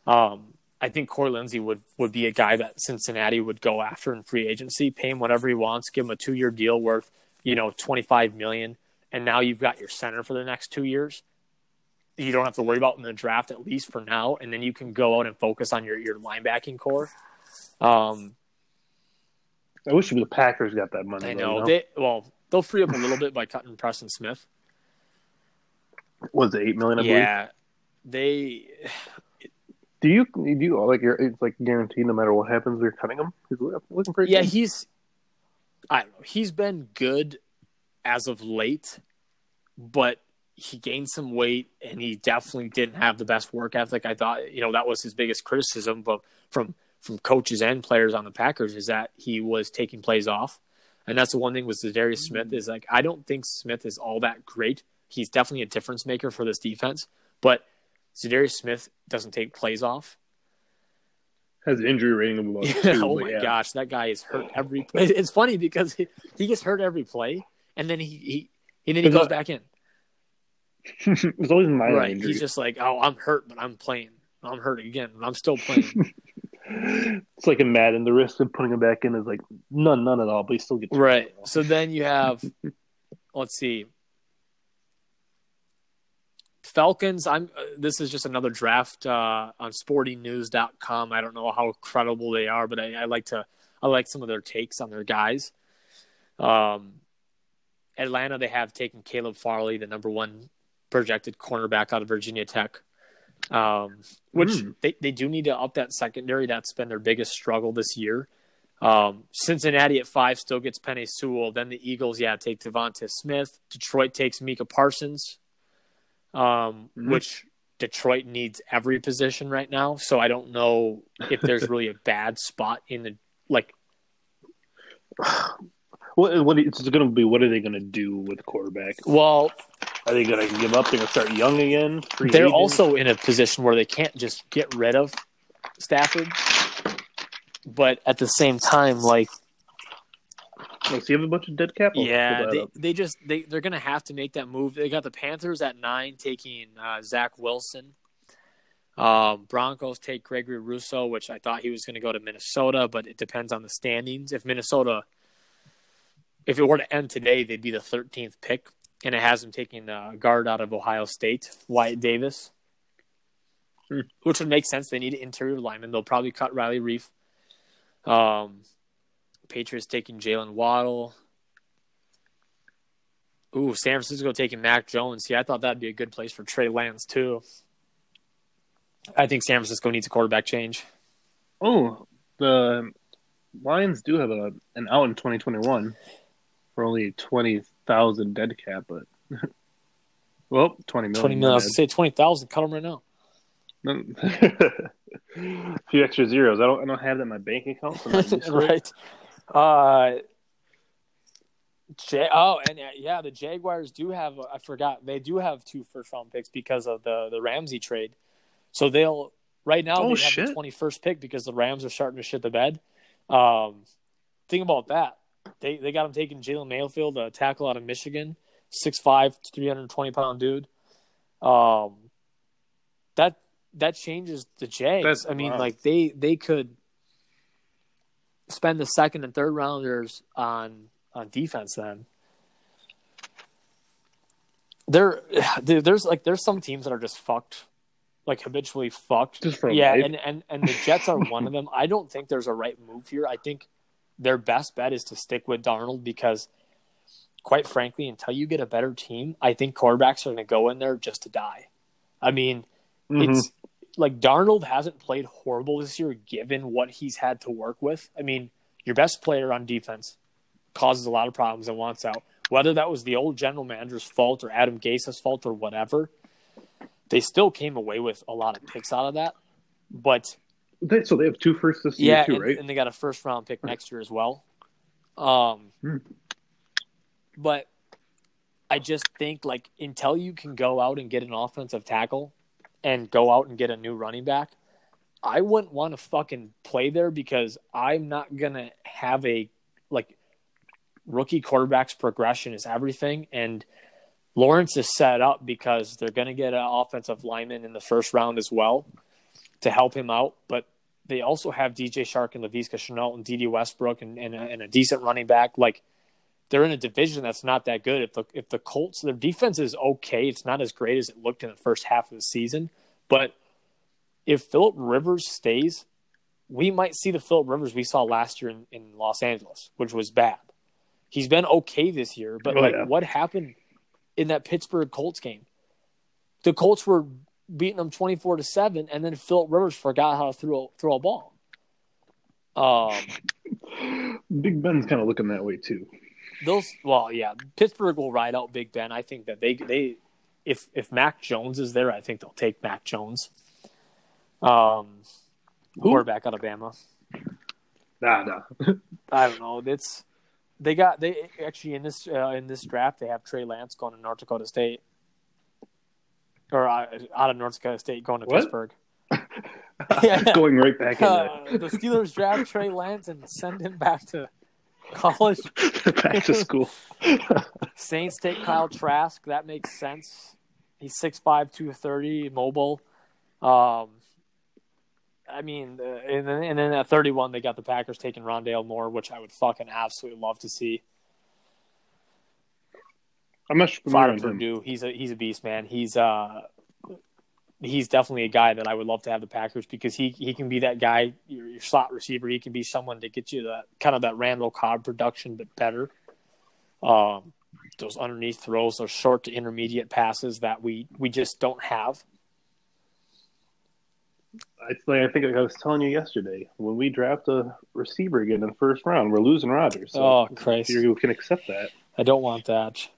um, I think Corey Linsley would would be a guy that Cincinnati would go after in free agency, pay him whatever he wants, give him a two year deal worth, you know, twenty five million, and now you've got your center for the next two years. You don't have to worry about in the draft at least for now, and then you can go out and focus on your your linebacking core. Um, I wish the Packers got that money. I know, though, you know? they well they'll free up a little bit by cutting Preston Smith. Was it eight million? I yeah, believe? they do you do you like it's like guaranteed no matter what happens they're cutting him? He's looking pretty. Yeah, good. he's. I don't know. He's been good as of late, but he gained some weight and he definitely didn't have the best work ethic. I thought you know that was his biggest criticism, but from from coaches and players on the Packers is that he was taking plays off, and that's the one thing with Za'Darius Smith mm-hmm. is like I don't think Smith is all that great. He's definitely a difference maker for this defense, but Za'Darius Smith doesn't take plays off. Has injury rating of about two, oh my yeah. gosh, that guy is hurt every play. It's funny because he, he gets hurt every play, and then he, he and then he goes back in. it's always my right. Injury. He's just like, oh, I'm hurt, but I'm playing. I'm hurt again, but I'm still playing. It's like a Madden. The risk of putting him back in is like none, none at all. But he still gets right. So then you have, let's see, Falcons, I'm. Uh, this is just another draft uh, on SportingNews.com. I don't know how credible they are, but I, I, like to. I like some of their takes on their guys. Um, Atlanta, they have taken Caleb Farley, the number one projected cornerback out of Virginia Tech, um, which mm. they, they do need to up that secondary. That's been their biggest struggle this year. Um, Cincinnati at five still gets Penei Sewell. Then the Eagles, yeah, take Devonta Smith. Detroit takes Micah Parsons um, mm-hmm. which Detroit needs every position right now, so I don't know if there's really a bad spot in the like. What what it's going to be? What are they going to do with quarterback? Well, Are they going to give up? They're going to start young again. Free they're agent? also in a position where they can't just get rid of Stafford, but at the same time, like so you have a bunch of dead cap. I'll yeah, they, up. they just they they're gonna have to make that move. They got the Panthers at nine, taking uh, Zach Wilson. Um, Broncos take Gregory Rousseau, which I thought he was going to go to Minnesota, but it depends on the standings. If Minnesota, if it were to end today, they'd be the 13th pick, and it has them taking a guard out of Ohio State, Wyatt Davis, Hmm. which would make sense. They need an interior lineman. They'll probably cut Riley Reiff. Um, Patriots taking Jaylen Waddle. Ooh, San Francisco taking Mac Jones. See, I thought that'd be a good place for Trey Lance too. I think San Francisco needs a quarterback change. Oh, the Lions do have a an out in 2021 for only 20,000 dead cap, but well, 20 million. Twenty million. I was gonna say twenty thousand. Cut them right now. a few extra zeros. I don't. I don't have that in my bank account. So I'm not used to it. right. Uh, Ja- oh, and uh, yeah, the Jaguars do have. I forgot they do have two first round picks because of the the Ramsey trade. So they'll right now Oh, they have shit. the twenty first pick because the Rams are starting to shit the bed. Um, think about that. They they got him taking Jalen Mayfield, a tackle out of Michigan, 6'5", 320 pound dude. Um, that that changes the Jags. That's- I mean, wow. like they they could spend the second and third rounders on on defense then. There, dude, there's like there's some teams that are just fucked, like habitually fucked. Just for yeah, and, and and the Jets are one of them. I don't think there's a right move here. I think their best bet is to stick with Darnold because, quite frankly, until you get a better team, I think quarterbacks are going to go in there just to die. I mean, Mhm. it's like Darnold hasn't played horrible this year given what he's had to work with. I mean, your best player on defense causes a lot of problems and wants out. Whether that was the old general manager's fault or Adam Gase's fault or whatever, they still came away with a lot of picks out of that. But They, so they have two first this yeah, year too, and, right? and they got a first round pick next year as well. Um, Hmm. but I just think like until you can go out and get an offensive tackle and go out and get a new running back, I wouldn't want to fucking play there because I'm not gonna have a like rookie quarterbacks progression is everything and Lawrence is set up because they're going to get an offensive lineman in the first round as well to help him out. But they also have DJ Chark and Laviska Shenault and Dede Westbrook and, and, a, and a decent running back. Like they're in a division that's not that good. If the if the Colts their defense is okay, it's not as great as it looked in the first half of the season. But if Philip Rivers stays, we might see the Philip Rivers we saw last year in, in Los Angeles, which was bad. He's been okay this year, but Oh, like yeah. what happened in that Pittsburgh Colts game? The Colts were beating them twenty four to seven, and then Philip Rivers forgot how to throw throw a ball. Um, Big Ben's kind of looking that way too. those well, yeah, Pittsburgh will ride out Big Ben. I think that they they if if Mac Jones is there, I think they'll take Mac Jones. Um, Who? quarterback out of Bama. Nah, nah. I don't know. It's they got they actually in this uh, in this draft they have Trey Lance going to North Dakota State, or uh, out of North Dakota State going to What? Pittsburgh. Yeah. Going right back in Uh, the Steelers draft Trey Lance and send him back to college. back to school. Saints take Kyle Trask. That makes sense. He's 6'5", 230, mobile. Um, I mean, uh, and then, and then at 31, they got the Packers taking Rondale Moore, which I would fucking absolutely love to see. I'm not on him. Purdue. He's a he's a beast, man. He's uh he's definitely a guy that I would love to have the Packers because he he can be that guy, your, your slot receiver. He can be someone to get you that kind of that Randall Cobb production, but better. Um, those underneath throws, those short to intermediate passes that we we just don't have. It's like I think like I was telling you yesterday. When we draft a receiver again in the first round, we're losing Rodgers. So Oh, Christ. you can accept that. I don't want that.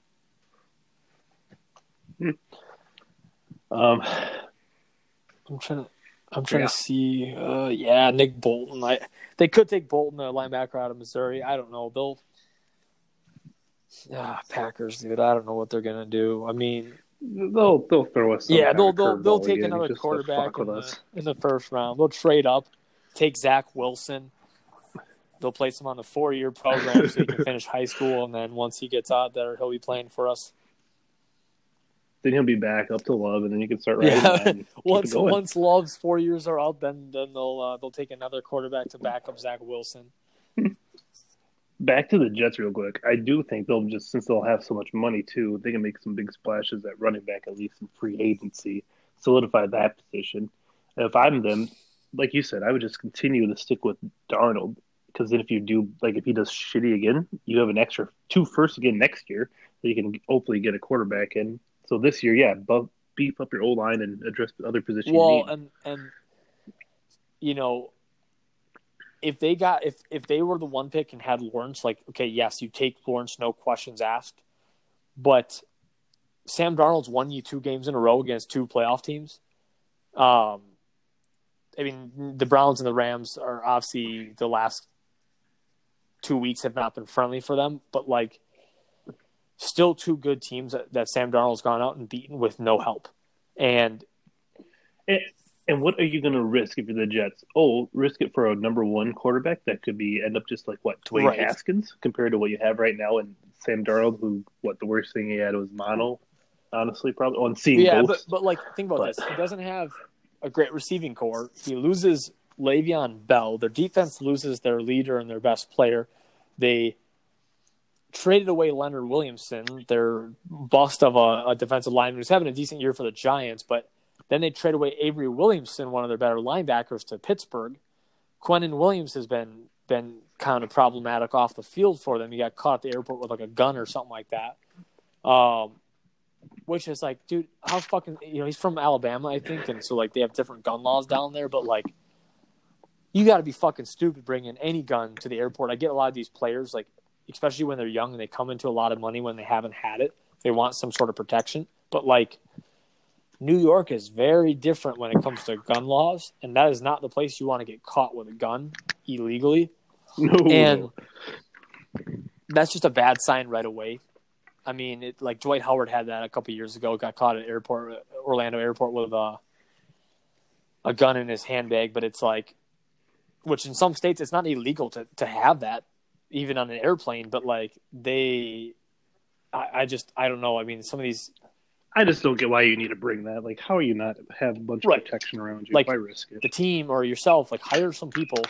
Um, I'm trying to. I'm trying yeah. to see. Uh, yeah, Nick Bolton. I, they could take Bolton, the linebacker out of Missouri. I don't know. They'll. Ah, Packers, dude. I don't know what they're gonna do. I mean, they'll they'll throw us. Yeah, they'll they'll they'll take another quarterback in the, in the first round. They'll trade up, take Zach Wilson. They'll place him on the four year program so he can finish high school, and then once he gets out there, he'll be playing for us. Then he'll be back up to Love, and then you can start riding. Yeah. once once Love's four years are up, then then they'll uh, they'll take another quarterback to back up Zach Wilson. back to the Jets real quick. I do think they'll just since they'll have so much money too, they can make some big splashes at running back at least in free agency, solidify that position. And if I'm them, like you said, I would just continue to stick with Darnold because then if you do like if he does shitty again, you have an extra two first again next year that you can hopefully get a quarterback in. So this year, yeah, beef up your O line and address other positions. Well, and and you know if they got if if they were the one pick and had Lawrence, like okay, yes, you take Lawrence, no questions asked. But Sam Darnold's won you two games in a row against two playoff teams. Um, I mean, the Browns and the Rams are obviously the last two weeks have not been friendly for them, but like still two good teams that, that Sam Darnold's gone out and beaten with no help. And it, and what are you going to risk if you're the Jets? Oh, risk it for a number one quarterback that could be end up just like what Dwayne right. Haskins compared to what you have right now, and Sam Darnold, who what the worst thing he had was mono. Honestly, probably on seeing yeah, but but like think about but. this: he doesn't have a great receiving core. He loses Le'Veon Bell. Their defense loses their leader and their best player. They traded away Leonard Williamson, their bust of a, a defensive lineman who's having a decent year for the Giants, but then they trade away Avery Williamson, one of their better linebackers, to Pittsburgh. Quinnen Williams has been been kind of problematic off the field for them. He got caught at the airport with like a gun or something like that. Um, which is like, dude, how fucking you know he's from Alabama, I think, and so like they have different gun laws down there, but like you got to be fucking stupid bringing any gun to the airport. I get a lot of these players like, especially when they're young and they come into a lot of money when they haven't had it. They want some sort of protection, but like New York is very different when it comes to gun laws, and that is not the place you want to get caught with a gun illegally. No. And that's just a bad sign right away. I mean, it, like Dwight Howard had that a couple years ago. Got caught at airport, Orlando airport, with a a gun in his handbag. But it's like, which in some states it's not illegal to to have that, even on an airplane. But like they, I, I just I don't know. I mean, some of these I just don't get why you need to bring that. Like, how are you not have a bunch right. of protection around you? Like, why risk it? The team or yourself, like, hire some people.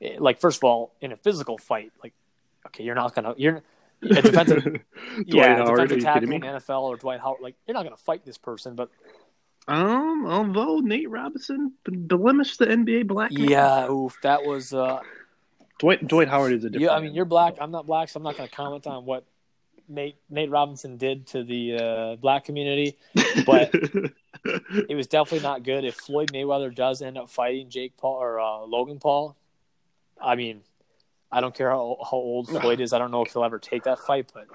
Eh, like, first of all, in a physical fight, like, okay, you're not gonna, you're a defensive, yeah, Howard, defensive tackle in NFL or Dwight Howard. Like, you're not gonna fight this person, but. Um, although Nate Robinson blemished the NBA black. Man. Yeah, oof, that was. uh Dwight Dwight Howard is a different. Yeah, I mean, you're black. I'm not black, so I'm not going to comment on what Nate Nate Robinson did to the uh, black community, but it was definitely not good. If Floyd Mayweather does end up fighting Jake Paul or uh, Logan Paul, I mean, I don't care how, how old Floyd is. I don't know if he'll ever take that fight, but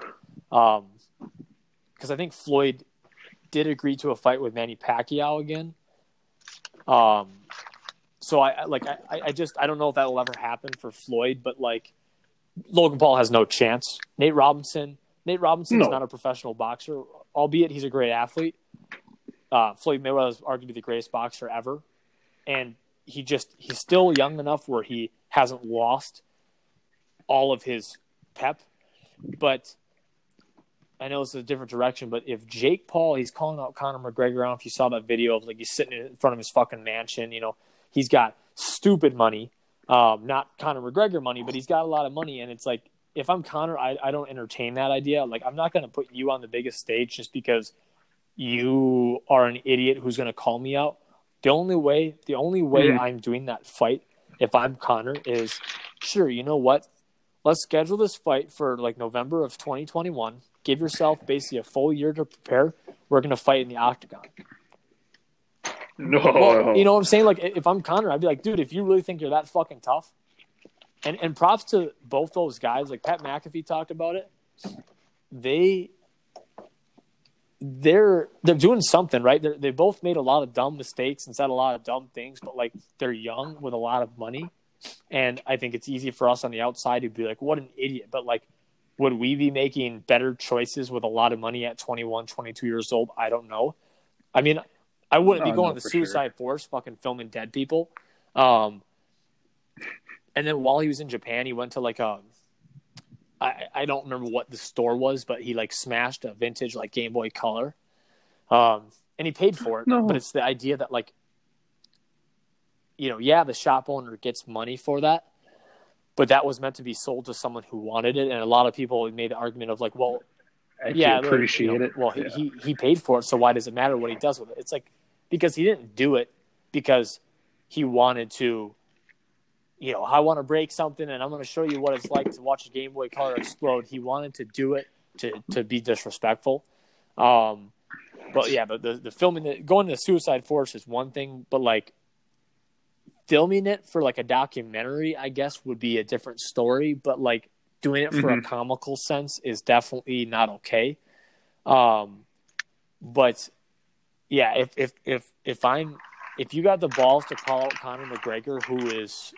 because um, I think Floyd did agree to a fight with Manny Pacquiao again. Um, so I like I, I just I don't know if that will ever happen for Floyd, but like Logan Paul has no chance. Nate Robinson Nate Robinson no. is not a professional boxer, albeit he's a great athlete. Uh, Floyd Mayweather is arguably the greatest boxer ever, and he just he's still young enough where he hasn't lost all of his pep. But I know it's a different direction. But if Jake Paul, he's calling out Conor McGregor. I don't know if you saw that video of like he's sitting in front of his fucking mansion. You know, he's got stupid money, um, not Conor McGregor money, but he's got a lot of money, and it's like if I'm Conor, I, I don't entertain that idea. Like, I'm not going to put you on the biggest stage just because you are an idiot who's going to call me out. The only way, the only way mm-hmm. I'm doing that fight, if I'm Conor, is sure, you know what? Let's schedule this fight for like November of 2021. Give yourself basically a full year to prepare. We're going to fight in the octagon. No, well, you know what I'm saying? Like, if I'm Conor, I'd be like, dude, if you really think you're that fucking tough, and and props to both those guys. Like Pat McAfee talked about it. They they're they're doing something right. They're, they both made a lot of dumb mistakes and said a lot of dumb things, but like they're young with a lot of money, and I think it's easy for us on the outside to be like, "What an idiot!" But like, would we be making better choices with a lot of money at 21, 22 years old? I don't know. I mean, I wouldn't be going no, to Suicide Forest, fucking filming dead people. Um, and then while he was in Japan, he went to like a I, I don't remember what the store was, but he like smashed a vintage like Game Boy Color, um, and he paid for it. No. But it's the idea that like, you know, yeah, the shop owner gets money for that, but that was meant to be sold to someone who wanted it, and a lot of people made the argument of like, well, I yeah, appreciate you know, it. Well, Yeah. he he paid for it, so why does it matter what he does with it? It's like because he didn't do it because he wanted to. You know, I want to break something, and I'm going to show you what it's like to watch a Game Boy Color explode. He wanted to do it to to be disrespectful. Um, but yeah, but the the filming, the, going to the Suicide Forest is one thing, but like filming it for like a documentary, I guess would be a different story. But like doing it for a Mhm. comical sense is definitely not okay. Um, but yeah, if if if if I'm if you got the balls to call out Conor McGregor, who is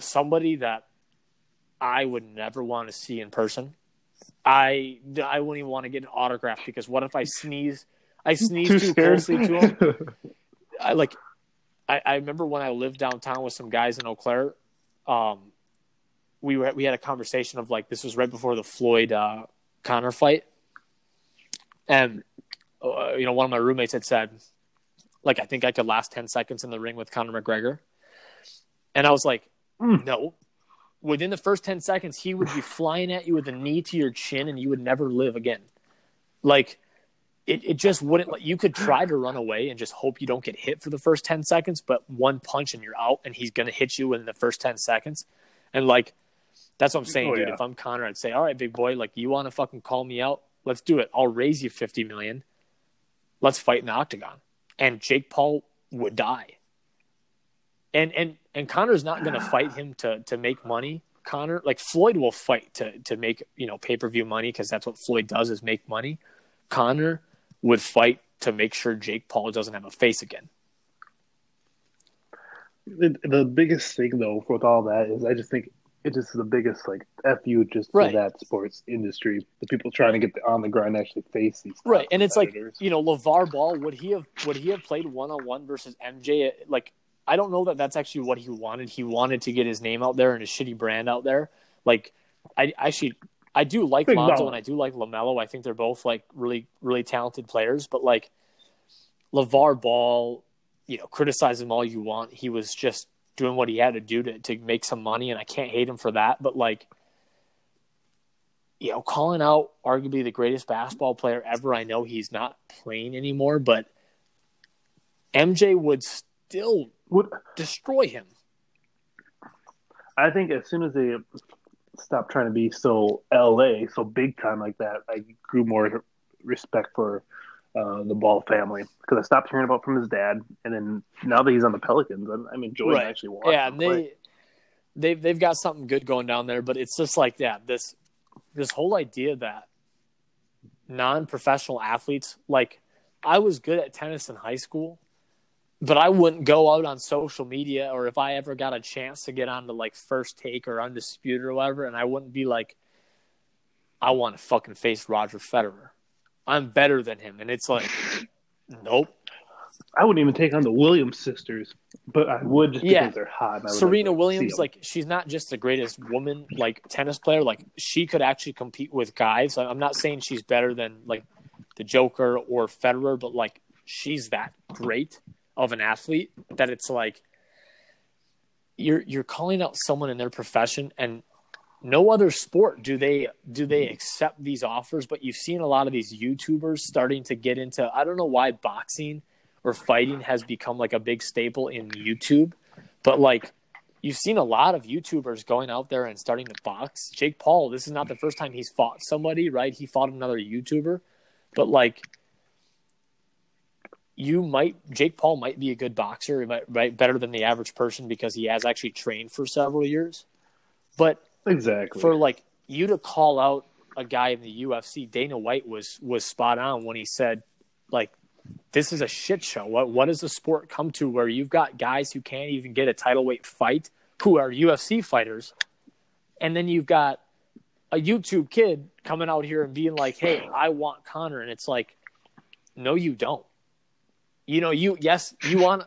somebody that I would never want to see in person, I I wouldn't even want to get an autograph because what if I sneeze? I sneeze too, scared. closely to him. I like. I, I remember when I lived downtown with some guys in Eau Claire. Um, we were we had a conversation of like this was right before the Floyd uh, Conor fight, and you know one of my roommates had said, like I think I could last ten seconds in the ring with Conor McGregor, and I was like, Mm. no. Within the first ten seconds, he would be flying at you with a knee to your chin, and you would never live again. Like it, it just wouldn't let you could try to run away and just hope you don't get hit for the first 10 seconds but one punch and you're out and he's going to hit you in the first 10 seconds and like that's what i'm saying Oh, dude yeah. if i'm connor i'd say all right big boy like you want to fucking call me out let's do it i'll raise you 50 million let's fight in the octagon. And jake paul would die. And and and connor's not going to ah. fight him to to make money. Conor like floyd will fight to to make you know pay-per-view money because that's what floyd does is make money. Conor would fight to make sure Jake Paul doesn't have a face again. the, the biggest thing though with all that is I just think it just the biggest like fu just Right. for that sports industry. The people trying to get the, on the ground actually face these Right, and it's like you know LeVar Ball would he have would he have played one on one versus MJ? Like I don't know that that's actually what he wanted. He wanted to get his name out there and his shitty brand out there. Like I actually I do like Big Lonzo and I do like Lamelo. I think they're both like really really talented players. But like LeVar Ball, you know, criticize him all you want. He was just doing what he had to do to to make some money, and I can't hate him for that. But like. You know, calling out arguably the greatest basketball player ever. I know he's not playing anymore, but MJ would still What- destroy him. I think as soon as they stopped trying to be so LA, so big time like that, I grew more respect for uh, the Ball family because I stopped hearing about from his dad, and then now that he's on the Pelicans, I'm, I'm enjoying Right. actually watching. yeah, and they they've they've got something good going down there, but it's just like yeah, this this whole idea that non-professional athletes like I was good at tennis in high school, but I wouldn't go out on social media or if I ever got a chance to get onto like first take or undisputed or whatever, and I wouldn't be like, I want to fucking face Roger Federer. I'm better than him, and it's like, nope. I wouldn't even take on the Williams sisters, but I would just Yeah. because they're hot. and I would Serena like Williams, like she's not just the greatest woman like tennis player. Like she could actually compete with guys. I'm not saying she's better than like the Joker or Federer, but like she's that great of an athlete that it's like you're you're calling out someone in their profession and no other sport do they do they accept these offers but you've seen a lot of these youtubers starting to get into i don't know why boxing or fighting has become like a big staple in youtube but like you've seen a lot of youtubers going out there and starting to box jake paul this is not the first time he's fought somebody right he fought another youtuber but like you might Jake Paul might be a good boxer, might, right, better than the average person because he has actually trained for several years. But exactly. for like you to call out a guy in the UFC, Dana White was was spot on when he said, like, this is a shit show. What what does the sport come to where you've got guys who can't even get a title weight fight who are UFC fighters, and then you've got a YouTube kid coming out here and being like, "Hey, I want Conor," and it's like, no, you don't. You know, you yes, you want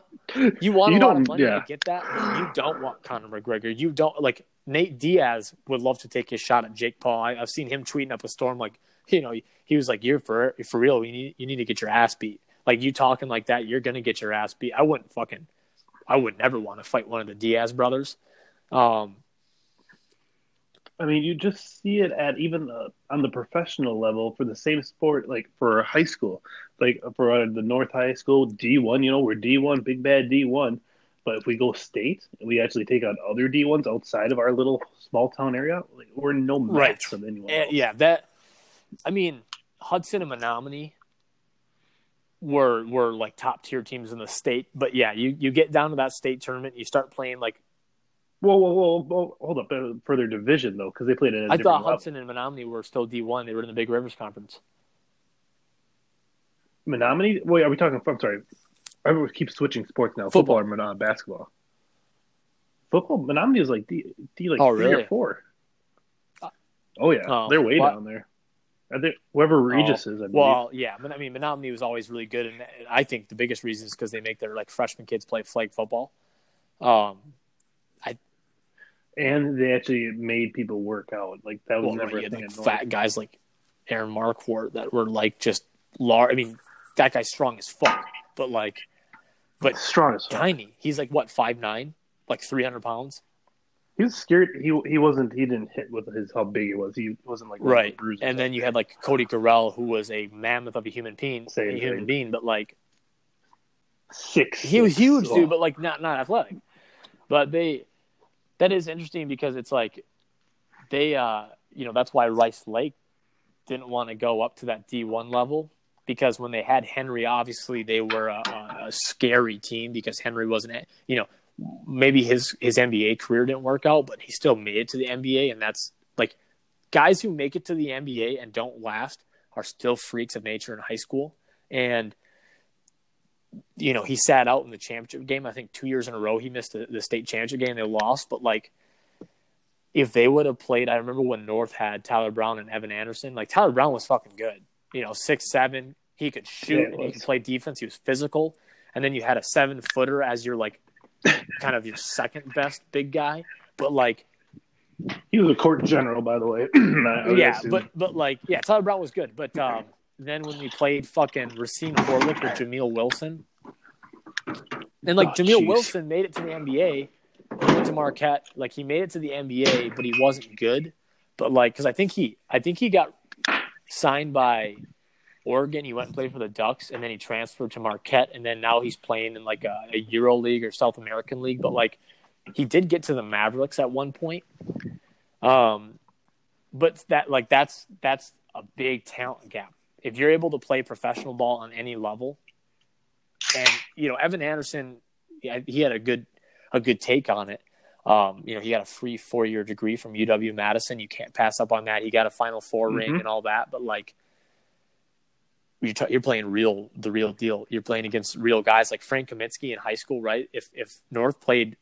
you want You a lot of money. yeah. I get that. You don't want Conor McGregor. You don't like Nate Diaz would love to take his shot at Jake Paul. I, I've seen him tweeting up a storm like, you know, he was like, "You're for for real. You need you need to get your ass beat." Like you talking like that, you're gonna get your ass beat. I wouldn't fucking, I would never want to fight one of the Diaz brothers. Um, I mean, you just see it at even uh, on the professional level for the same sport, like for high school, like for uh, the North High School D one. You know, we're D one, big bad D one. But if we go state and we actually take on other D ones outside of our little small town area, like, we're no match Right. from anyone. Else. yeah, that. I mean, Hudson and Menomonie were were like top tier teams in the state, but yeah, you you get down to that state tournament, you start playing like Whoa, whoa, whoa, whoa! Hold up, uh, for their division though, because they played in. a I thought level. Hudson and Menomonie were still D one. They were in the Big Rivers Conference. Menomonie. Wait, are we talking? I'm sorry. I keep switching sports now. Football. Football, or uh, basketball. Football. Menomonie is like D, D like Oh, three really? or four. Oh yeah, Oh, they're way down there. They, whoever Regis is, I believe. Well, yeah, I mean, Menomonie was always really good, and I think the biggest reason is because they make their like freshman kids play flag football. Um, and they actually made people work out. Like that was well, never a had, like fat guys like Aaron Marquardt that were like just large. I mean, that guy's strong as fuck, but like but Strong tiny. He's like what five nine, like three hundred pounds. He was scared. He he wasn't. He didn't hit with his how big he was. He wasn't like Right. bruises And then you had like Cody Garrell, who was a mammoth of a human being, Same a human being, but like six. he was huge, Oh. dude, but like not not athletic. But they that is interesting because it's like they uh you know that's why Rice Lake didn't want to go up to that D one level because when they had Henry, obviously they were a, a, scary team because Henry wasn't you know maybe his his NBA career didn't work out, but he still made it to the NBA, and that's like guys who make it to the NBA and don't last are still freaks of nature in high school and you know, he sat out in the championship game. I think two years in a row he missed the, the state championship game. They lost, but like, if they would have played, I remember when North had Tyler Brown and Evan Anderson. Like Tyler Brown was fucking good. You know, six seven. He could shoot Yeah, and he could play defense. He was physical, and then you had a seven footer as your like, kind of your second best big guy. But like, He was a court general, by the way. Yeah, assume. but but like, yeah, Tyler Brown was good. But um, then when we played fucking Racine Horlick with Jamil Wilson, and like Oh, Jamil jeez. Wilson made it to the NBA, he went to Marquette. Like he made it to the NBA, but he wasn't good. But like, because I think he, I think he got signed by Oregon. He went and played for the Ducks, and then he transferred to Marquette, and then now he's playing in like a, a Euro League or South American League. But like, he did get to the Mavericks at one point. Um, but that like that's that's a big talent gap. If you're able to play professional ball on any level, and you know Evan Anderson, he had a good a good take on it. Um, you know, he got a free four year degree from UW Madison. You can't pass up on that. He got a Final 4 ring Mhm. and all that. But like, you're, t- you're playing real the real deal. You're playing against real guys like Frank Kaminsky in high school, right? If if North played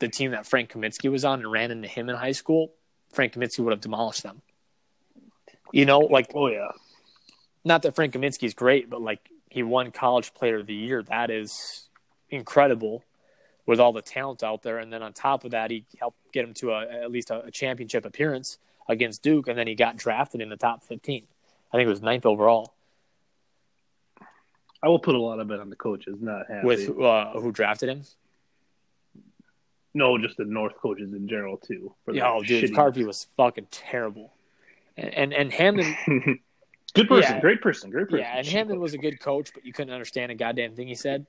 the team that Frank Kaminsky was on and ran into him in high school, Frank Kaminsky would have demolished them. You know, like oh yeah, not that Frank Kaminsky is great, but like he won College Player of the Year. That is incredible with all the talent out there. And then on top of that, he helped get him to a, at least a, a championship appearance against Duke, and then he got drafted in the top 15. I think it was ninth overall I will put a lot of it on the coaches. Not happy. with uh, who drafted him. no, just the North coaches in general too. for Yeah, oh, dude, shitty- Carpy was fucking terrible. And and, and Hammond, Good person, Yeah. great person, great person. yeah, and Hammond was a good coach, but you couldn't understand a goddamn thing he said.